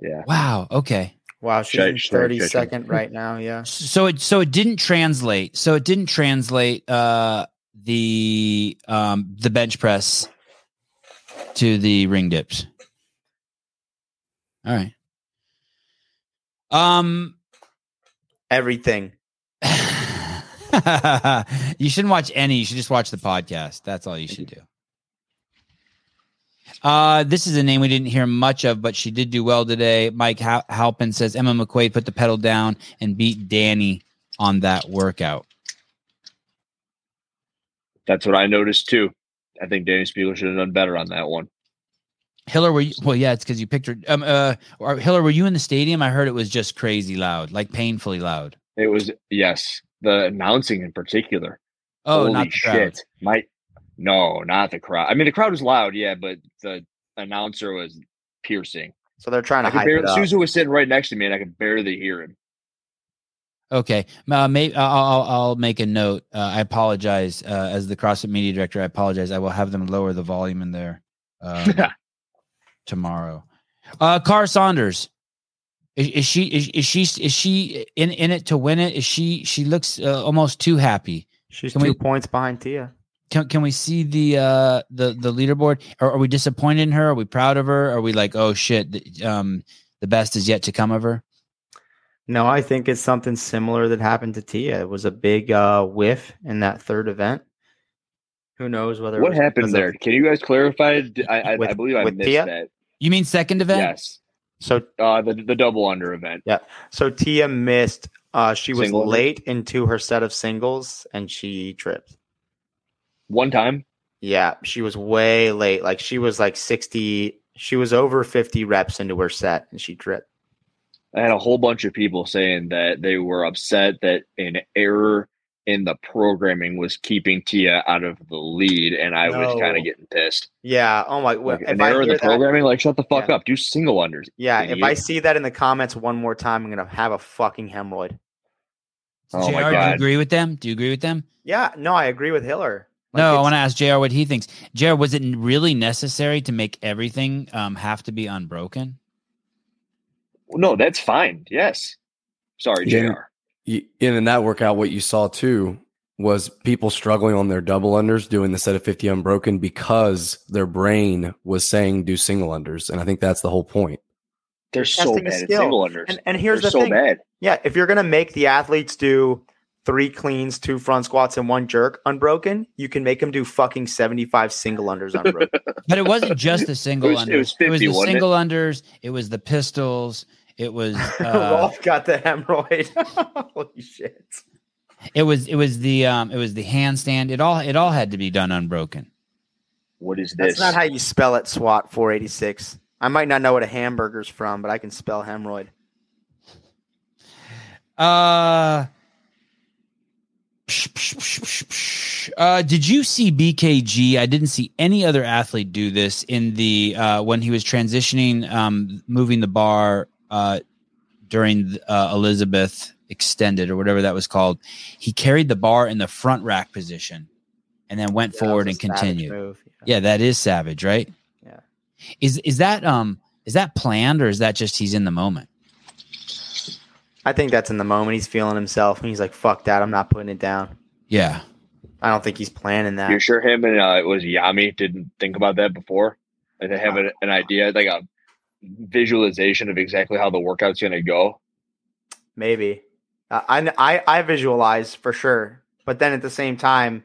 Yeah. Wow. Okay. Wow, she's Shy- in shy thirty kitchen. right now. Yeah. So it so it didn't translate. So it didn't translate uh the um the bench press to the ring dips. All right. Um Everything. you shouldn't watch any. You should just watch the podcast. That's all you should do. Uh, this is a name we didn't hear much of, but she did do well today. Mike Hal- Halpin says Emma McQuaid put the pedal down and beat Dani on that workout. That's what I noticed too. I think Dani Speegle should have done better on that one. Hiller, were you? Well, yeah, it's because you picked her. Um, uh, Hiller, were you in the stadium? I heard it was just crazy loud, like painfully loud. It was yes, the announcing in particular. Oh, Holy not the crowd. My no, not the crowd. I mean, the crowd was loud, yeah, but the announcer was piercing. So they're trying to I could hype barely, it up. Susan was sitting right next to me, and I could barely hear him. Okay, uh, maybe I'll, I'll I'll make a note. Uh, I apologize uh, as the CrossFit media director. I apologize. I will have them lower the volume in there um, tomorrow. Uh, Kara Saunders, is, is she is, is she is she in in it to win it? Is she she looks uh, almost too happy? She's Can two we- points behind Tia. Can can we see the uh the the leaderboard? Are, are we disappointed in her? Are we proud of her? Are we like oh shit? th- Um, the best is yet to come of her. No, I think it's something similar that happened to Tia. It was a big uh, whiff in that third event. Who knows whether it What was happened there? of- Can you guys clarify? I With- believe I missed Tia? that. You mean second event? Yes, So uh, the the double under event. yeah, so Tia missed. Uh, she was Single late into her set of singles and she tripped. One time, Yeah, she was way late. Like she was like sixty. She was over fifty reps into her set and she tripped. I had a whole bunch of people saying that they were upset that an error in the programming was keeping Tia out of the lead, and I was kind of getting pissed. Yeah. Oh my. Like, if an I error in the that- programming, like shut the fuck Yeah. up, do single unders. Yeah, if I see that in the comments one more time, I'm gonna have a fucking hemorrhoid. Oh Jr. my Do you agree with them? Do you agree with them? Yeah, no, I agree with Hiller. Like, no, I want to ask Jr. what he thinks. Jr. Was it really necessary to make everything um have to be unbroken? no, that's fine. Yes, sorry, Yeah. Jr. Y- And in that workout, what you saw too was people struggling on their double unders doing the set of 50 unbroken because their brain was saying do single unders. And I think that's the whole point. They're so testing a bad at skill. single unders. And, and here's They're the so thing. bad. Yeah, if you're gonna make the athletes do three cleans, two front squats, and one jerk unbroken, you can make them do fucking 75 single unders unbroken. But it wasn't just the single It was- unders. it was 50, the wasn't it? single unders. It was the pistols. It was uh, Rolfe got the hemorrhoid. Holy shit. it was it was the um it was the handstand. It all it all had to be done unbroken. What is this? That's not how you spell it, SWAT 486. I might not know what a hamburger's from, but I can spell hemorrhoid. Uh, uh, did you see BKG? I didn't see any other athlete do this in the uh, when he was transitioning, um, moving the bar uh, during uh, Elizabeth extended or whatever that was called. He carried the bar in the front rack position and then went Yeah, forward and continued. move. Yeah, that is savage, right? Yeah. Is is that um is that planned or is that just he's in the moment? I think that's in the moment. He's feeling himself, and he's like, "Fuck that! I'm not putting it down." Yeah. I don't think he's planning that. You're sure him and uh, it was Yami didn't think about that before? Like they have an, an idea, like a visualization of exactly how the workout's going to go. Maybe. Uh, I, I I visualize for sure, but then at the same time,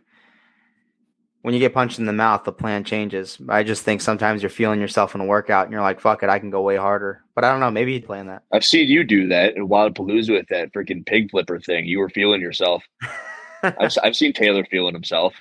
when you get punched in the mouth, the plan changes. I just think sometimes you're feeling yourself in a workout, and you're like, "Fuck it, I can go way harder." But I don't know. Maybe he'd plan that. I've seen you do that in Wodapalooza with that freaking pig flipper thing. You were feeling yourself. I've, s- I've seen Taylor feeling himself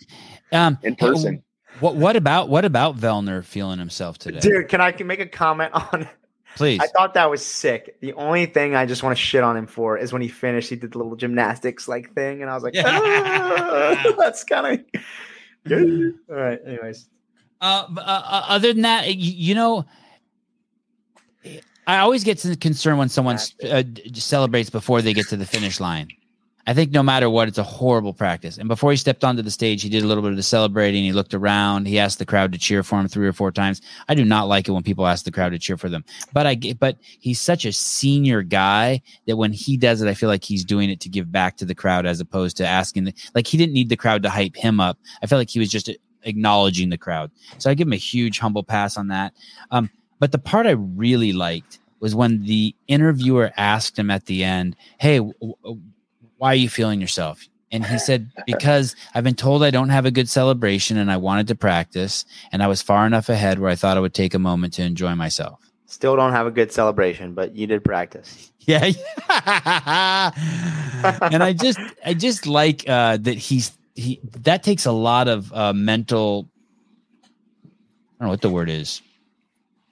Um in person. What what about what about Vellner feeling himself today? Dude, can I can make a comment on? Please. I thought that was sick. The only thing I just want to shit on him for is when he finished, he did the little gymnastics like thing, and I was like, "Ah, that's kind of good. All right. Anyways, Uh, uh, uh, other than that, you, you know, I always get concerned when someone uh, celebrates before they get to the finish line. I think no matter what, it's a horrible practice. And before he stepped onto the stage, he did a little bit of the celebrating. He looked around. He asked the crowd to cheer for him three or four times. I do not like it when people ask the crowd to cheer for them. But I get, but he's such a senior guy that when he does it, I feel like he's doing it to give back to the crowd as opposed to asking. The, like he didn't need the crowd to hype him up. I felt like he was just acknowledging the crowd. So I give him a huge humble pass on that. Um, but the part I really liked was when the interviewer asked him at the end, "Hey, w- w- why are you feeling yourself?" And he said, "Because I've been told I don't have a good celebration, and I wanted to practice, and I was far enough ahead where I thought I would take a moment to enjoy myself." still don't have a good celebration, but you did practice. Yeah. and I just I just like uh that he's he that takes a lot of uh mental I don't know what the word is.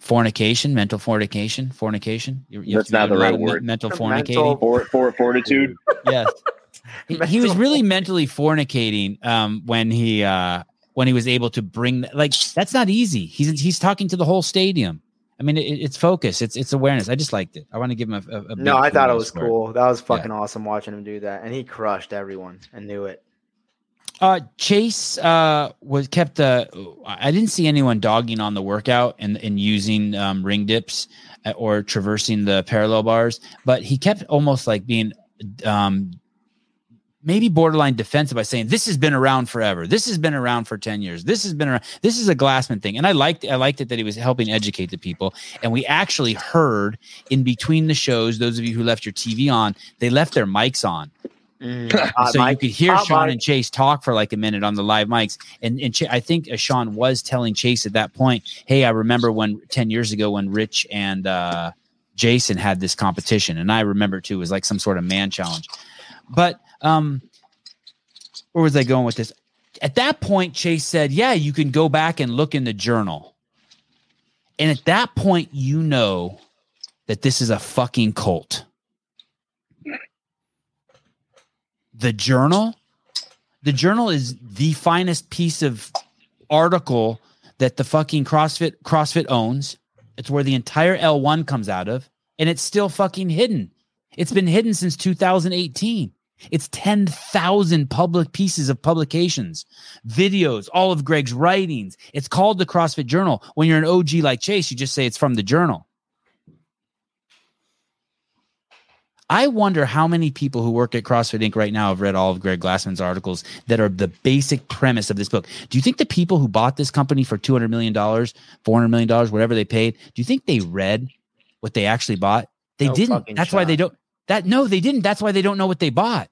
Fornication, mental fornication, fornication. You- you That's not the right of me- word. Mental Mental- fornicating. For, for fortitude. yes. He, he was really mentally fornicating um when he uh when he was able to bring like that's not easy. He's he's talking to the whole stadium. I mean, it, it's focus. It's it's awareness. I just liked it. I want to give him a, a, a No, big I thought it was for cool. That was fucking awesome watching him do that, and he crushed everyone and knew it. Uh, Chase uh, was kept. Uh, I didn't see anyone dogging on the workout and, and using um, ring dips uh, or traversing the parallel bars, but he kept almost like being um, maybe borderline defensive by saying this has been around forever. This has been around for 10 years. This has been around. This is a Glassman thing. And I liked I liked it that he was helping educate the people. And we actually heard in between the shows, those of you who left your TV on, they left their mics on. Hot so you could hear Hot Sean mic. and Chase talk for like a minute on the live mics, and and Ch- I think uh, Sean was telling Chase at that point, "Hey, I remember when ten years ago when Rich and uh, Jason had this competition, and I remember too. It was like some sort of man challenge." But um, where was I going with this? At that point, Chase said, "Yeah, you can go back and look in the journal," and at that point, you know that this is a fucking cult. The journal the journal is the finest piece of article that the fucking crossfit crossfit owns it's where the entire l1 comes out of and it's still fucking hidden it's been hidden since 2018 it's 10,000 public pieces of publications, videos, all of Greg's writings. It's called the CrossFit Journal. When you're an OG like Chase, you just say it's from the journal. I wonder how many people who work at CrossFit Inc. right now have read all of Greg Glassman's articles that are the basic premise of this book. Do you think the people who bought this company for $200 million, $400 million, whatever they paid, do you think they read what they actually bought? They No didn't. That's why they don't. That no, they didn't. That's why they don't know what they bought.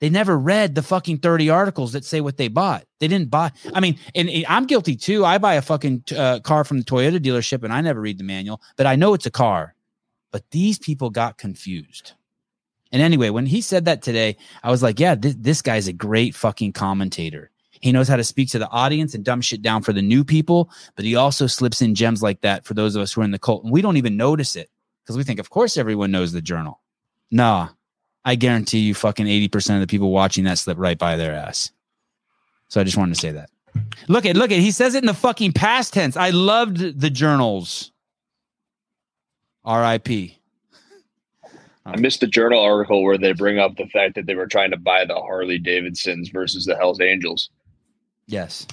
They never read the fucking 30 articles that say what they bought. They didn't buy. I mean, and, and I'm guilty too. I buy a fucking uh, car from the Toyota dealership and I never read the manual, but I know it's a car. But these people got confused. And anyway, when he said that today, I was like, yeah, this, this guy's a great fucking commentator. He knows how to speak to the audience and dumb shit down for the new people, but he also slips in gems like that for those of us who are in the cult. And we don't even notice it because we think, of course, everyone knows the journal. Nah, I guarantee you fucking 80% of the people watching that slip right by their ass. So I just wanted to say that. Look at, look at, he says it in the fucking past tense. I loved the journals. RIP. I missed the journal article where they bring up the fact that they were trying to buy the Harley Davidsons versus the Hells Angels. Yes.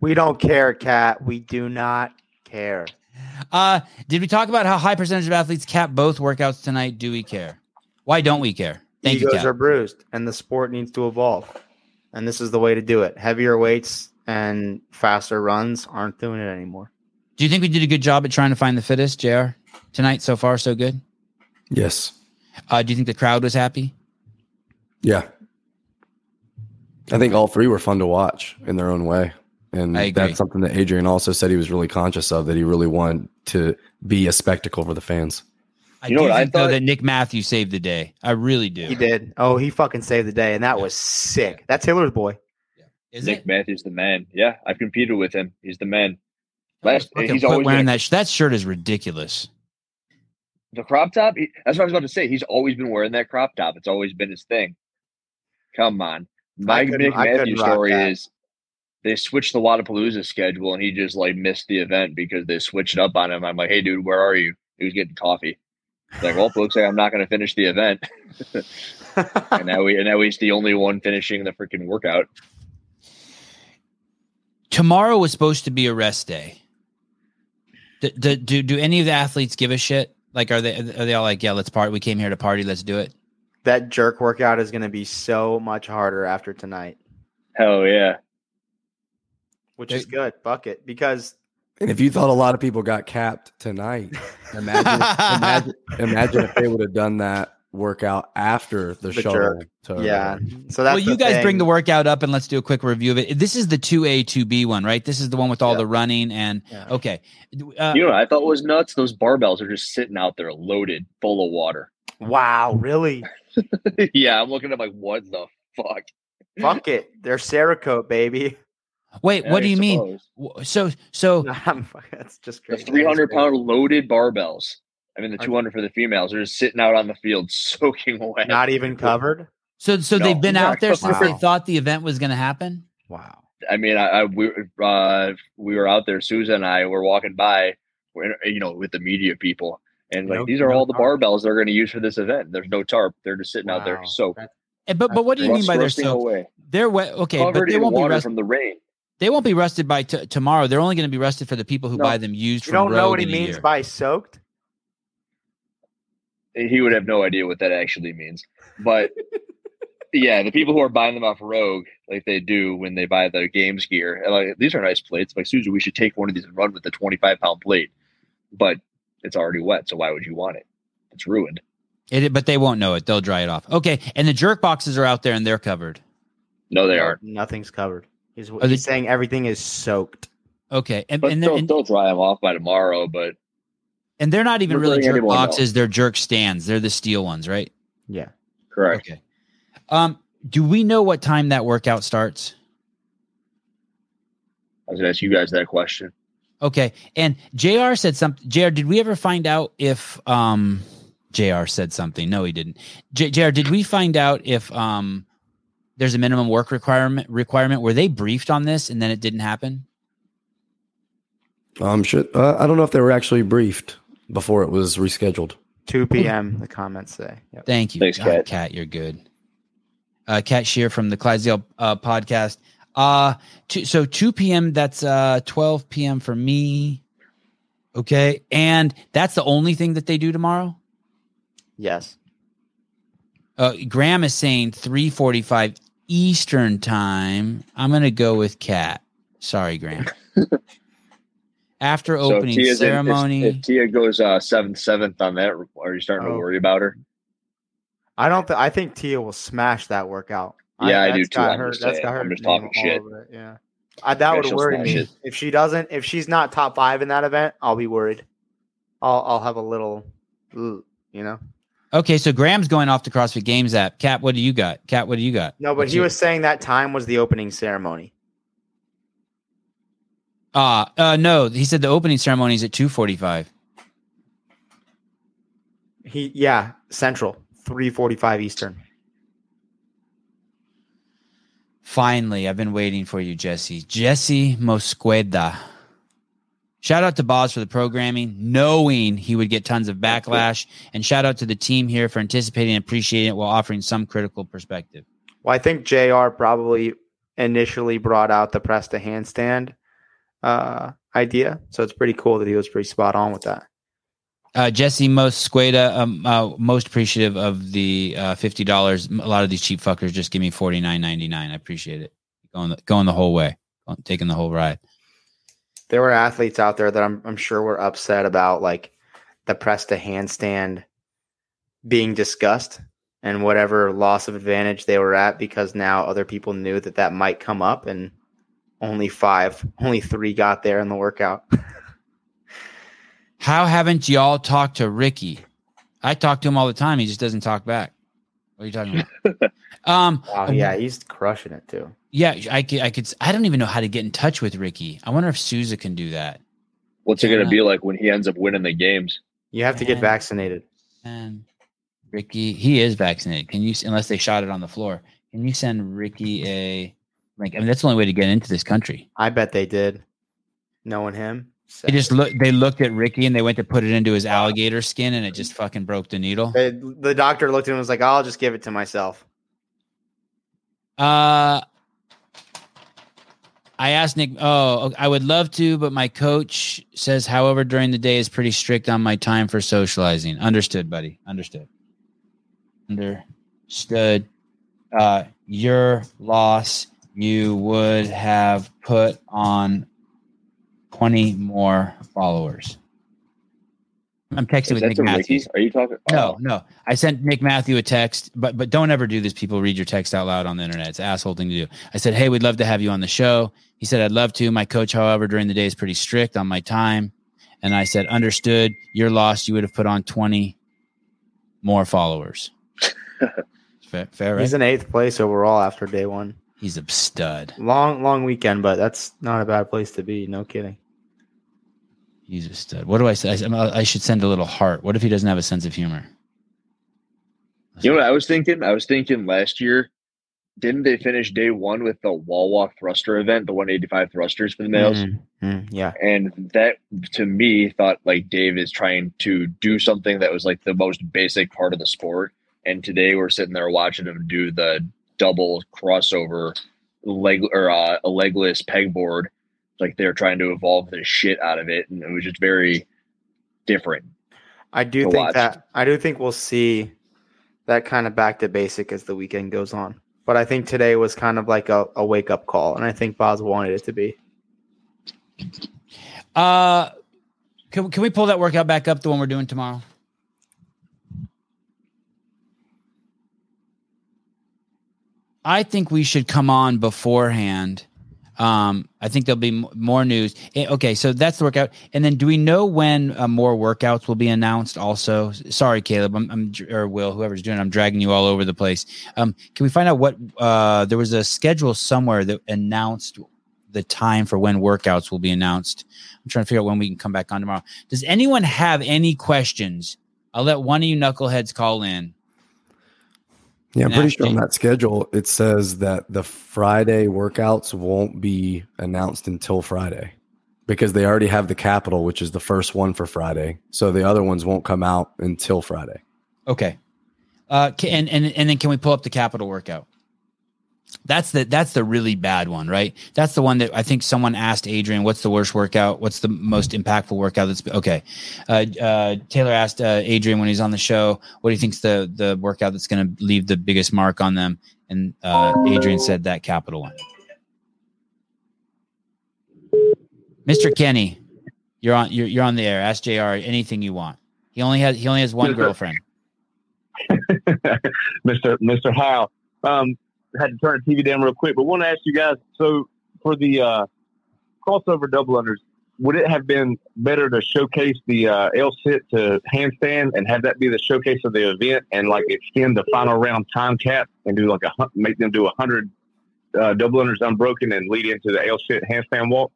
We don't care, Cat. We do not care. Uh, did we talk about how high percentage of athletes cap both workouts tonight? Do we care? Why don't we care? Thank you, Egos Cap. are bruised, and the sport needs to evolve. And this is the way to do it. Heavier weights and faster runs aren't doing it anymore. Do you think we did a good job at trying to find the fittest, Jr. Tonight so far, so good. Yes. Uh, do you think the crowd was happy? Yeah. I think all three were fun to watch in their own way. And that's something that Adrian also said he was really conscious of, that he really wanted to be a spectacle for the fans. I You know what I thought? that Nick Matthews saved the day. I really do. He did. Oh, he fucking saved the day, and that was sick. That's Taylor's boy. Is Nick it? Matthews, the man. Yeah, I've competed with him. He's the man. Last, he's always wearing been that. sh- That shirt is ridiculous. the crop top. he- that's what I was about to say. He's always been wearing that crop top. It's always been his thing. Come on, my Nick Matthews story is they switched the Wodapalooza schedule and he just like missed the event because they switched up on him. I'm like, hey dude, where are you? He was getting coffee. He's like, well, looks like I'm not going to finish the event. and now we and now he's the only one finishing the freaking workout. Tomorrow was supposed to be a rest day. Do, do, do, do any of the athletes give a shit? Like, are they are they all like, yeah, let's party? We came here to party. Let's do it. that jerk workout is going to be so much harder after tonight, Hell yeah. which is good. Bucket because And if you thought a lot of people got capped tonight, imagine imagine, imagine if they would have done that workout after the, The shuttle. To, yeah. So that's well, you the guys bring the workout up and let's do a quick review of it. This is the two A two B one, right? This is the one with all Yeah. the running and Yeah. okay. Uh, You know what I thought it was nuts? Those barbells are just sitting out there loaded, full of water. Wow, really? yeah, I'm looking at like, what the fuck? Fuck it. They're Cerakote, baby. wait, what do you mean? suppose. W- So so I'm- That's just The crazy. 300 pound loaded barbells. I mean, the 200 for the females are just sitting out on the field soaking wet. Not even covered. so so No, they've been out there since they thought the event was going to happen. Wow. I mean, I, I we uh, we were out there. Susan and I were walking by, we're, you know, with the media people, and like No- these are no all the tarp. barbells they're going to use for this event. There's no tarp. They're just sitting out there Wow. soaked. That's- Eh, But but what do you mean by they're roasting so away, they're wet? Okay, but they won't be water rusted. from the rain. They won't be rusted by t- tomorrow. They're only going to be rusted for the people who No. buy them used. You from don't know what he in a means year. by soaked? He would have no idea what that actually means, but. Yeah, the people who are buying them off Rogue, like they do when they buy the games gear, and like these are nice plates. Like Susan, we should take one of these and run with the twenty-five pound plate, but it's already wet, so why would you want it? It's ruined. It, but they won't know it. They'll dry it off. Okay, and the jerk boxes are out there and they're covered. No, they aren't. Nothing's covered. He's, they- saying everything is soaked. Okay, and But and they'll, and, they'll dry them off by tomorrow. But and they're not even really jerk anyone know. boxes. They're jerk stands. They're the steel ones, right? Yeah. correct. Okay. Um, do we know what time that workout starts? I was going to ask you guys that question. Okay, and Jr. said something. Jr. Did we ever find out if um Jr. said something? No, he didn't. J- Jr. Did we find out if um there's a minimum work requirement requirement? Were they briefed on this and then it didn't happen? Um, should, uh, I don't know if they were actually briefed before it was rescheduled. 2 p.m. The comments say. Yep. Thank you. Thanks, God, Kat. Kat, you're good. Uh, Kat Shear from the Clydesdale uh, podcast. Uh, two, so 2 p.m. That's uh 12 p.m. for me. Okay, and that's the only thing that they do tomorrow. Yes. Uh, Graham is saying 3:45 Eastern time. I'm gonna go with Kat. Sorry, Graham. After So if opening Tia's in- if- ceremony, if, Tia goes uh, seventh, seventh on that, are you starting Oh. to worry about her? I don't. Th- I think Tia will smash that workout. Yeah, I do that's too. got I'm her- just that's saying. got her I'm just talking shit. Yeah. I, that Yeah, would worry me it. if she doesn't. If she's not top five in that event, I'll be worried. I'll I'll have a little, you know. okay. So Graham's going off the CrossFit Games app. Kat, what do you got? Kat, what do you got? No, but What's he your- was saying that time was the opening ceremony. Uh, uh no, he said the opening ceremony is at 2:45. He yeah, Central, three forty-five Eastern. Finally, I've been waiting for you, Jesse. Jesse Mosqueda. Shout out to Boz for the programming, knowing he would get tons of backlash, and shout out to the team here for anticipating and appreciating it while offering some critical perspective. Well, I think Jr. probably initially brought out the press to handstand uh, idea, so it's pretty cool that he was pretty spot on with that. Uh, Jesse Mosqueda, um, uh, most appreciative of the uh, fifty dollars. A lot of these cheap fuckers just give me forty nine ninety nine. I appreciate it. Going the, going the whole way, going, taking the whole ride. There were athletes out there that I'm I'm sure were upset about like the press to handstand being discussed and whatever loss of advantage they were at because now other people knew that that might come up and only five, only three got there in the workout. How haven't y'all talked to Ricky? I talk to him all the time. He just doesn't talk back. What are you talking about? um, wow, yeah, he's crushing it too. Yeah, I could, I could. I don't even know how to get in touch with Ricky. I wonder if Souza can do that. What's it going to be like when he ends up winning the games? You have to get vaccinated. And Ricky, he is vaccinated. Can you, unless they shot it on the floor, can you send Ricky a like? I mean, that's the only way to get into this country. I bet they did. Knowing him, They just look. They looked at Ricky and they went to put it into his alligator skin, and it just fucking broke the needle. They- the doctor looked at him and was like, "I'll just give it to myself." Uh, I asked Nick. Oh, I would love to, but my coach says, however, during the day is pretty strict on my time for socializing. Understood, buddy. Understood. Understood. Uh, your loss, you would have put on twenty more followers. I'm texting with that Nick to Ricky? Are you talking? No, oh. no. I sent Nick Mathew a text, but but don't ever do this. People read your text out loud on the internet. It's an asshole thing to do. I said, Hey, we'd love to have you on the show. He said, I'd love to. My coach, however, during the day is pretty strict on my time. And I said, Understood. You're lost. You would have put on 20 more followers. fair, fair, right? He's in eighth place overall after day one. He's a stud. Long, long weekend, but that's not a bad place to be. No kidding. He's a stud. What do I say? I, I should send a little heart. What if he doesn't have a sense of humor? You know what I was thinking? I was thinking last year, didn't they finish day one with the wall walk thruster event, the 185 thrusters for the males? Mhm. Mm, yeah. And that to me thought like Dave is trying to do something that was like the most basic part of the sport. And today we're sitting there watching him do the double crossover leg or uh, a legless pegboard. Like they're trying to evolve the shit out of it. And it was just very different. I do think watch. that I do think we'll see that kind of back to basic as the weekend goes on. But I think today was kind of like a, a wake up call, and I think Boz wanted it to be. Uh, can, can we pull that workout back up, the one we're doing tomorrow? I think we should come on beforehand. Um, I think there'll be m- more news. Eh, Okay, so that's the workout. And then, do we know when uh, more workouts will be announced? Also, sorry, Caleb, I'm, I'm or Will, whoever's doing, it, I'm dragging you all over the place. Um, can we find out what uh, there was a schedule somewhere that announced the time for when workouts will be announced? I'm trying to figure out when we can come back on tomorrow. Does anyone have any questions? I'll let one of you knuckleheads call in. Yeah, I'm pretty sure on that schedule it says that the Friday workouts won't be announced until Friday because they already have the Capitol, which is the first one for Friday. So the other ones won't come out until Friday. Okay. Uh, and and and then can we pull up the Capitol workout? That's the that's the really bad one, right? That's the one that I think someone asked Adrian, "What's the worst workout? What's the most impactful workout?" That's okay. Uh, uh, Taylor asked uh, Adrian when he's on the show, "What do you think's the the workout that's going to leave the biggest mark on them?" And uh, Adrian said that Capitol one. Mr. Kenny, you're on you're, you're on the air. Ask Jr. anything you want. He only has he only has one girlfriend. Mr. Mr. Howe. Um, had to turn the TV down real quick, but want to ask you guys. So for the uh, crossover double unders, would it have been better to showcase the uh, L sit to handstand and have that be the showcase of the event, and like extend the final round time cap and do like a make them do a hundred uh, double unders unbroken and lead into the L sit handstand walk?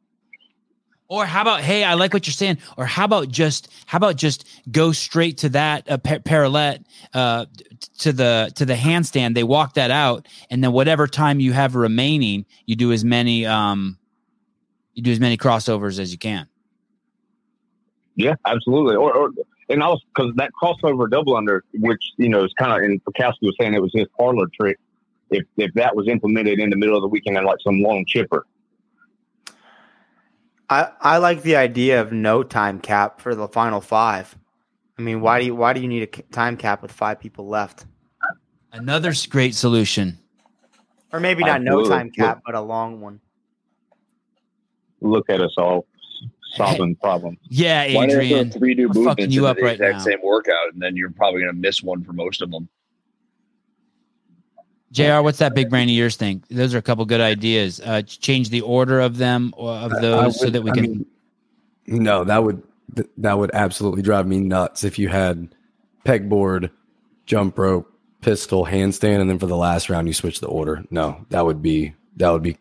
Or how about, hey, I like what you're saying. Or how about just, how about just go straight to that uh, par- uh, to the to the handstand. They walk that out, and then whatever time you have remaining, you do as many um, you do as many crossovers as you can. Yeah, absolutely. Or, or and also because that crossover double under, which you know is kind of, and Fikowski was saying it was his parlor trick. If if that was implemented in the middle of the weekend and like some long chipper, I, I like the idea of no time cap for the final five. I mean, why do you why do you need a time cap with five people left? Another great solution. Or maybe not no Absolutely. time cap, but a long one. look at us all solving problems. Yeah, Why not throw Adrian. three new we're fucking movements you up the right exact now. same workout, and then you're probably going to miss one for most of them. Jr. What's that big brain of yours think? Those are a couple good ideas. Uh, change the order of them or of I- I those so that we I can. mean, no, that would that would absolutely drive me nuts if you had pegboard, jump rope, pistol, handstand, and then for the last round you switch the order. No, that would be that would be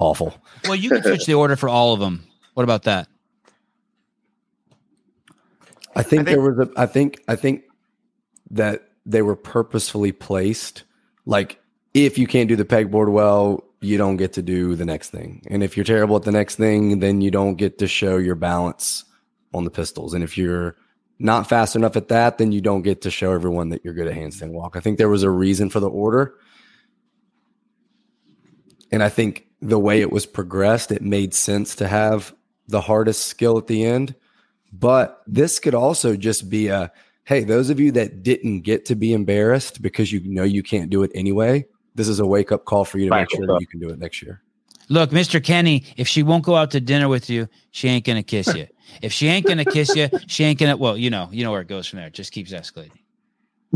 awful. well, you can switch the order for all of them. What about that? I think, I think- there was a I think I think that they were purposefully placed like if you can't do the pegboard well, you don't get to do the next thing. And if you're terrible at the next thing, then you don't get to show your balance on the pistols. And if you're not fast enough at that, then you don't get to show everyone that you're good at handstand walk. I think there was a reason for the order. And I think the way it was progressed, it made sense to have the hardest skill at the end. But this could also just be a hey, those of you that didn't get to be embarrassed because you know you can't do it anyway, this is a wake up call for you to make sure that you can do it next year. Look, Mr. Kenny, if she won't go out to dinner with you, she ain't gonna kiss you. If she ain't gonna kiss you, she ain't gonna. Well, you know, you know where it goes from there. It just keeps escalating.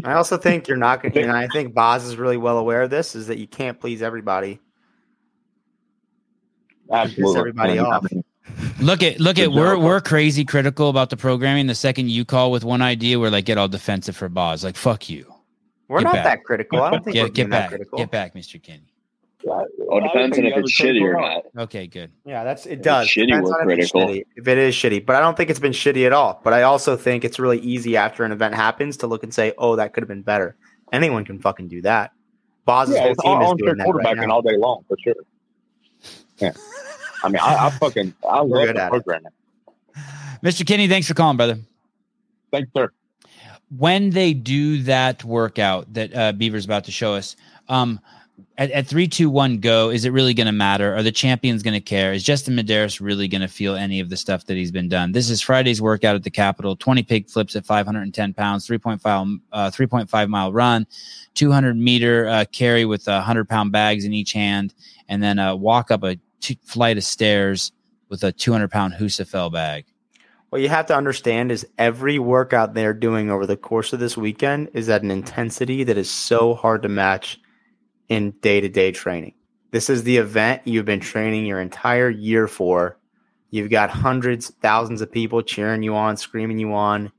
I also think you're not going to, and I think Boz is really well aware of this, is that you can't please everybody. Absolutely, everybody off. Look at look at we're we're crazy critical about the programming. The second you call with one idea, we're like get all defensive for Boz. Like fuck you. We're Get not back. that critical. I don't think we're Get being get that back. critical. Get back, Mr. Kenny. All depends on if it's shitty or not. Okay, good. Yeah, that's it. If Does it's shitty, Depends we're on if it's critical. shitty. If it is shitty, but I don't think it's been shitty at all. But I also think it's really easy after an event happens to look and say, "Oh, that could have been better." Anyone can fucking do that. Boz's yeah, whole it's team is armchair doing that right quarterbacking now. all day long for sure. Yeah, I mean, I, I fucking I love good the at it. programming. Mr. Kenny, thanks for calling, brother. Thanks, sir. When they do that workout that uh, Beaver's about to show us, um, at, at three, two, one, go, is it really going to matter? Are the champions going to care? Is Justin Medeiros really going to feel any of the stuff that he's been done? This is Friday's workout at the Capitol 20 pig flips at 510 pounds, 3.5, uh, 3.5 mile run, 200 meter uh, carry with 100 pound bags in each hand, and then walk up a flight of stairs with a 200 pound Husafell bag. What you have to understand is every workout they're doing over the course of this weekend is at an intensity that is so hard to match in day to day training. This is the event you've been training your entire year for. You've got hundreds, thousands of people cheering you on, screaming you on.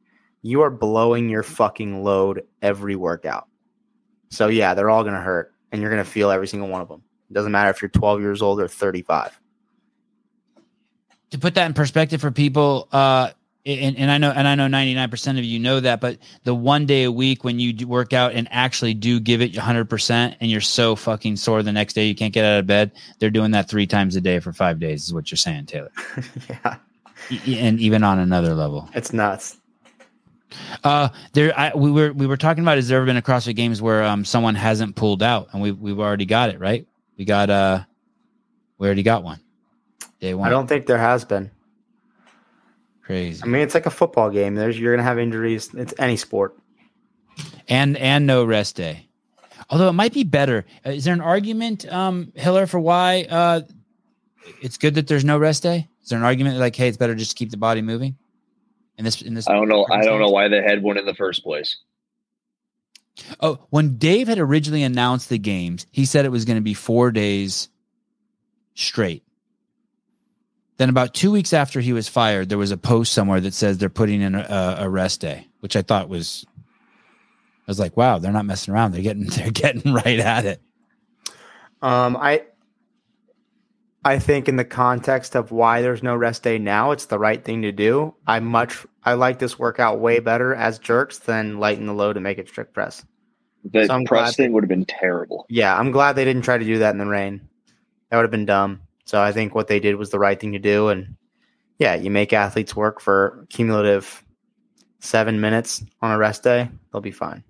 You are blowing your fucking load every workout. So, yeah, they're all going to hurt, and you're going to feel every single one of them. It doesn't matter if you're 12 years old or 35. To put that in perspective for people uh and, and i know and i know 99% of you know that but the one day a week when you do work out and actually do give it 100% and you're so fucking sore the next day you can't get out of bed they're doing that three times a day for five days is what you're saying taylor. Yeah, and even on another level. It's nuts. uh there I, we were we were talking about has there ever been a crossfit games where um someone hasn't pulled out and we we've already got it right? We got uh we already got one day one I don't think there has been. crazy I mean, it's like a football game. There's you're gonna have injuries. It's any sport. and and no rest day. Although it might be better. Uh, Is there an argument, um, Hiller, for why uh, it's good that there's no rest day? Is there an argument like, hey, it's better just to keep the body moving? In this, in this, I don't know. I don't know why they had one in the first place. Oh, when Dave had originally announced the games, he said it was going to be four days straight. Then, about two weeks after he was fired, there was a post somewhere that says they're putting in a, a rest day, which I thought was, I was like, wow, they're not messing around. They're getting, they're getting right at it. Um, I I think in the context of why there's no rest day now, it's the right thing to do. I much I like this workout way better as jerks than lighten the load and make it strict press. The So press glad- thing would have been terrible. Yeah, I'm glad they didn't try to do that in the rain. That would have been dumb. So I think what they did was the right thing to do, and Yeah, you make athletes work for cumulative seven minutes on a rest day, they'll be fine.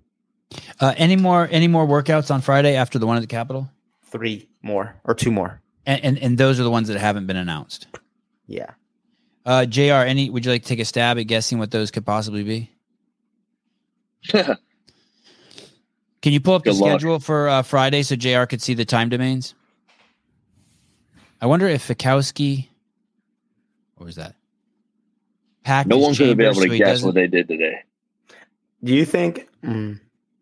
Uh, any more any more workouts on Friday after the one at the Capitol? Three more or two more. And and, and those are the ones that haven't been announced. Yeah. Uh, Jr. Any? Would you like to take a stab at guessing what those could possibly be? Can you pull up the luck. schedule for uh, Friday so Jr. could see the time domains? I wonder if Fikowski. What was that? Packed no his one's going to be able to he guess what they did today. Do you think? Mm,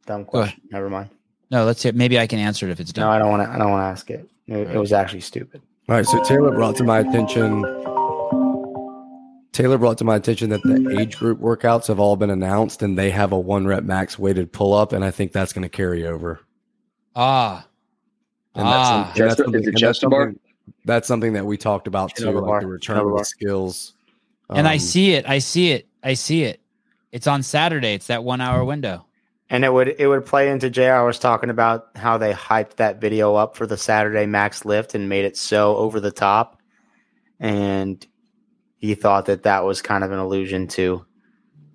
dumb Go ahead. question. Never mind. No, let's hear. Maybe I can answer it if it's done. No, I don't want to. I don't want to ask it. It, it was actually stupid. All right, so Taylor brought to my attention. Taylor brought to my attention that the age group workouts have all been announced, and they have a one rep max weighted pull up, and I think that's going to carry over. Ah, And that's, some- Ah. and that's Chest- is it chest to bar? Something- that's something that we talked about too, like bar. the return of the bar. skills. and I Um, see it. I see it. I see it. It's on Saturday. It's that one hour window. And it would it would play into Jr. was talking about how they hyped that video up for the Saturday Max Lift and made it so over the top, and he thought that that was kind of an allusion to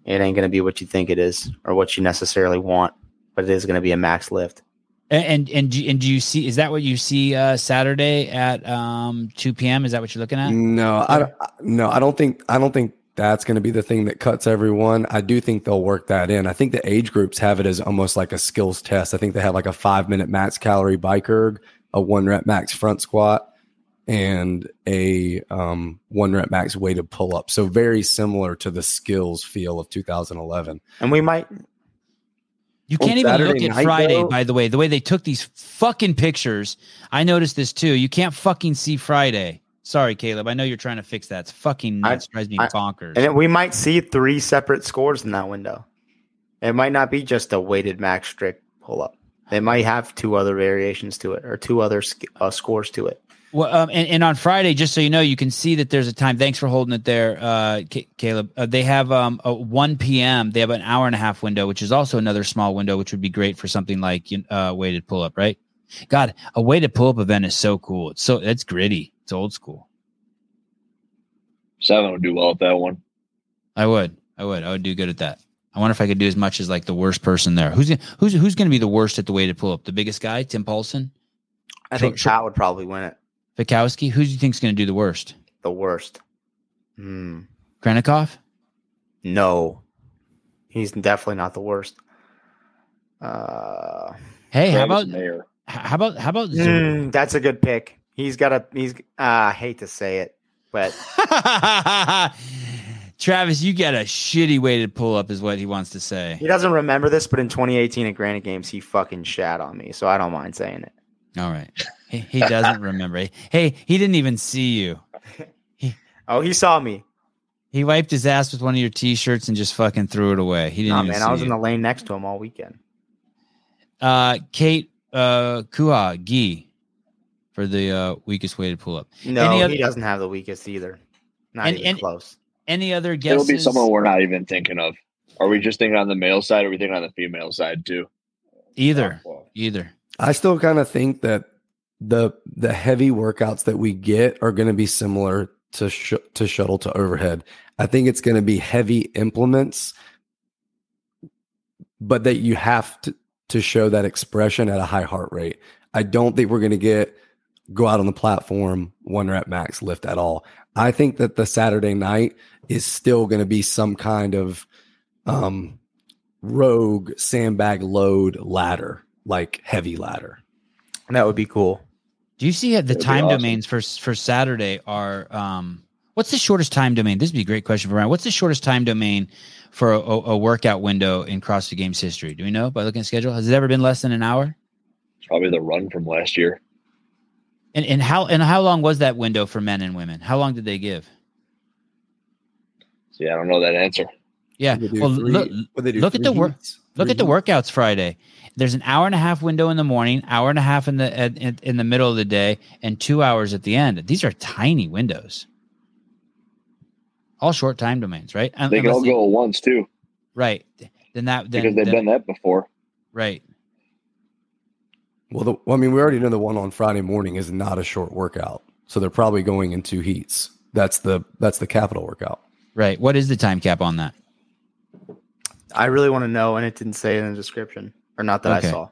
it ain't going to be what you think it is or what you necessarily want, but it is going to be a max lift. And and and do, and do you see? Is that what you see uh, Saturday at um, two p.m.? Is that what you're looking at? No, I don't- no, I don't think I don't think that's going to be the thing that cuts everyone. I do think they'll work that in. I think the age groups have it as almost like a skills test. I think they have like a five minute max calorie bike erg, a one rep max front squat, and a um, one rep max weighted pull up. So very similar to the skills feel of 2011. And we might You can't even look at Friday, though- by the way. The way they took these fucking pictures, I noticed this too. You can't fucking see Friday. Sorry, Caleb. I know you're trying to fix that. It's fucking I- nuts. drives me I- bonkers. and we might see three separate scores in that window. It might not be just a weighted max strict pull up. They might have two other variations to it or two other uh, scores to it. Well, um, and, and on Friday, just so you know, you can see that there's a time. Thanks for holding it there, uh, Ca- Caleb. Uh, they have um, a 1 p.m. They have an hour and a half window, which is also another small window, which would be great for something like uh, weighted pull up, right? God, a weighted pull up event is so cool. It's so it's gritty. It's old school. Seven would do well at that one. I would, I would, I would do good at that. I wonder if I could do as much as like the worst person there. Who's who's who's going to be the worst at the weighted pull up? The biggest guy, Tim Paulson, I think sure. Pat would probably win it. Fikowski. Who do you think's going to do the worst? The worst. Hmm. Khrennikov. No, he's definitely not the worst. Uh, Hey, how Travis about Mayer. how about how about mm, that's a good pick. He's got a. He's. Uh, I hate to say it, but Travis, you got a shitty way to pull up, is what he wants to say. he doesn't remember this. But in 2018 at Granite Games, he fucking shat on me, so I don't mind saying it. All right. He, he doesn't remember. Hey, he didn't even see you. He, Oh, he saw me. He wiped his ass with one of your t shirts and just fucking threw it away. He didn't Oh even man, see I was you. in the lane next to him all weekend. uh, Kate uh, Kuha Gee for the uh, weakest weighted pull up. No, Any other- he doesn't have the weakest either. Not And- even and- close. Any other guesses? It'll be someone we're not even thinking of. Are we just thinking on the male side or are we thinking on the female side too? Either. Either. I still kind of think that the the heavy workouts that we get are going to be similar to sh- to shuttle to overhead. I think it's going to be heavy implements, but that you have to to show that expression at a high heart rate. I don't think we're going to get go out on the platform one rep max lift at all. I think that the Saturday night is still going to be some kind of um, rogue sandbag load ladder, like heavy ladder. That would be cool. Do you see uh, the That'd time awesome. domains for for Saturday are um what's the shortest time domain? This would be a great question for Ryan. What's the shortest time domain for a, a, a workout window in CrossFit Games history? Do we know by looking at schedule? Has it ever been less than an hour? It's probably the run from last year. And and how and how long was that window for men and women? How long did they give? See, I don't know that answer. Yeah. Would they do Well, three- look would they do look at the work. Look at the workouts Friday. There's an hour and a half window in the morning, hour and a half in the at, in, in the middle of the day, and two hours at the end. These are tiny windows. All short time domains, right? Un- They can all you- go at once too right. Then that then, because they've then- done that before. right. Well, the, well, I mean, we already know the one on Friday morning is not a short workout, so they're probably going in two heats. That's the that's the Capitol workout. Right. What is the time cap on that? I really want to know, and it didn't say in the description, or not that Okay. I saw.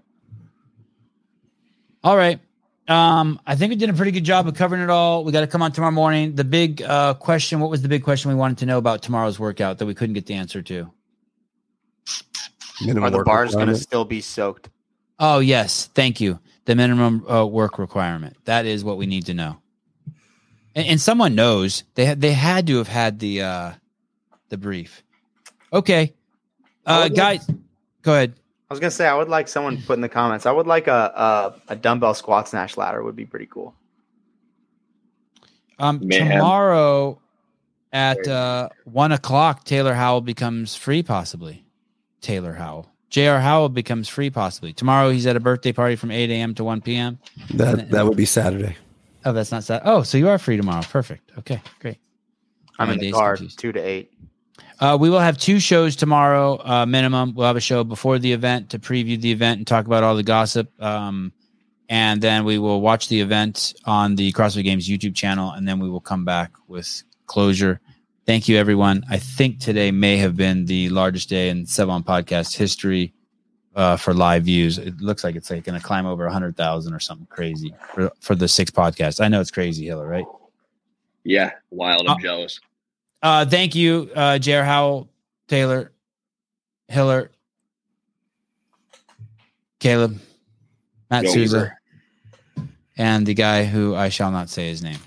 All right. Um, I think we did a pretty good job of covering it all. We got to come on tomorrow morning. The big uh, question: What was the big question we wanted to know about tomorrow's workout that we couldn't get the answer to? Minimum Are the bars going to still be soaked? Oh yes, thank you. The minimum uh, work requirement. That is what we need to know. And, and someone knows they had they had to have had the uh, the brief. Okay, uh, would like- guys, go ahead. I was gonna say I would like someone to put in the comments. I would like a a, a dumbbell squat snatch ladder would be pretty cool. Um, Man. tomorrow at uh, one o'clock, Taylor Howell becomes free, possibly. Taylor Howell, J.R. Howell becomes free, possibly. Tomorrow, he's at a birthday party from eight a.m. to one p.m. That that would be Saturday. Oh, that's not sad. Oh, so you are free tomorrow. Perfect. Okay, great. I'm My in the car two to eight. Uh, we will have two shows tomorrow, uh, minimum. We'll have a show before the event to preview the event and talk about all the gossip. Um, and then we will watch the event on the CrossFit Games YouTube channel, and then we will come back with closure. Thank you, everyone. I think today may have been the largest day in Sevan podcast history uh, for live views. It looks like it's like going to climb over 100,000 or something crazy for, for the six podcasts. I know it's crazy, Hiller, right? Yeah, wild. I'm Uh, jealous. Uh, thank you, uh, J.R. Howell, Taylor, Hiller, Caleb, Matt Go Souza, and the guy who I shall not say his name.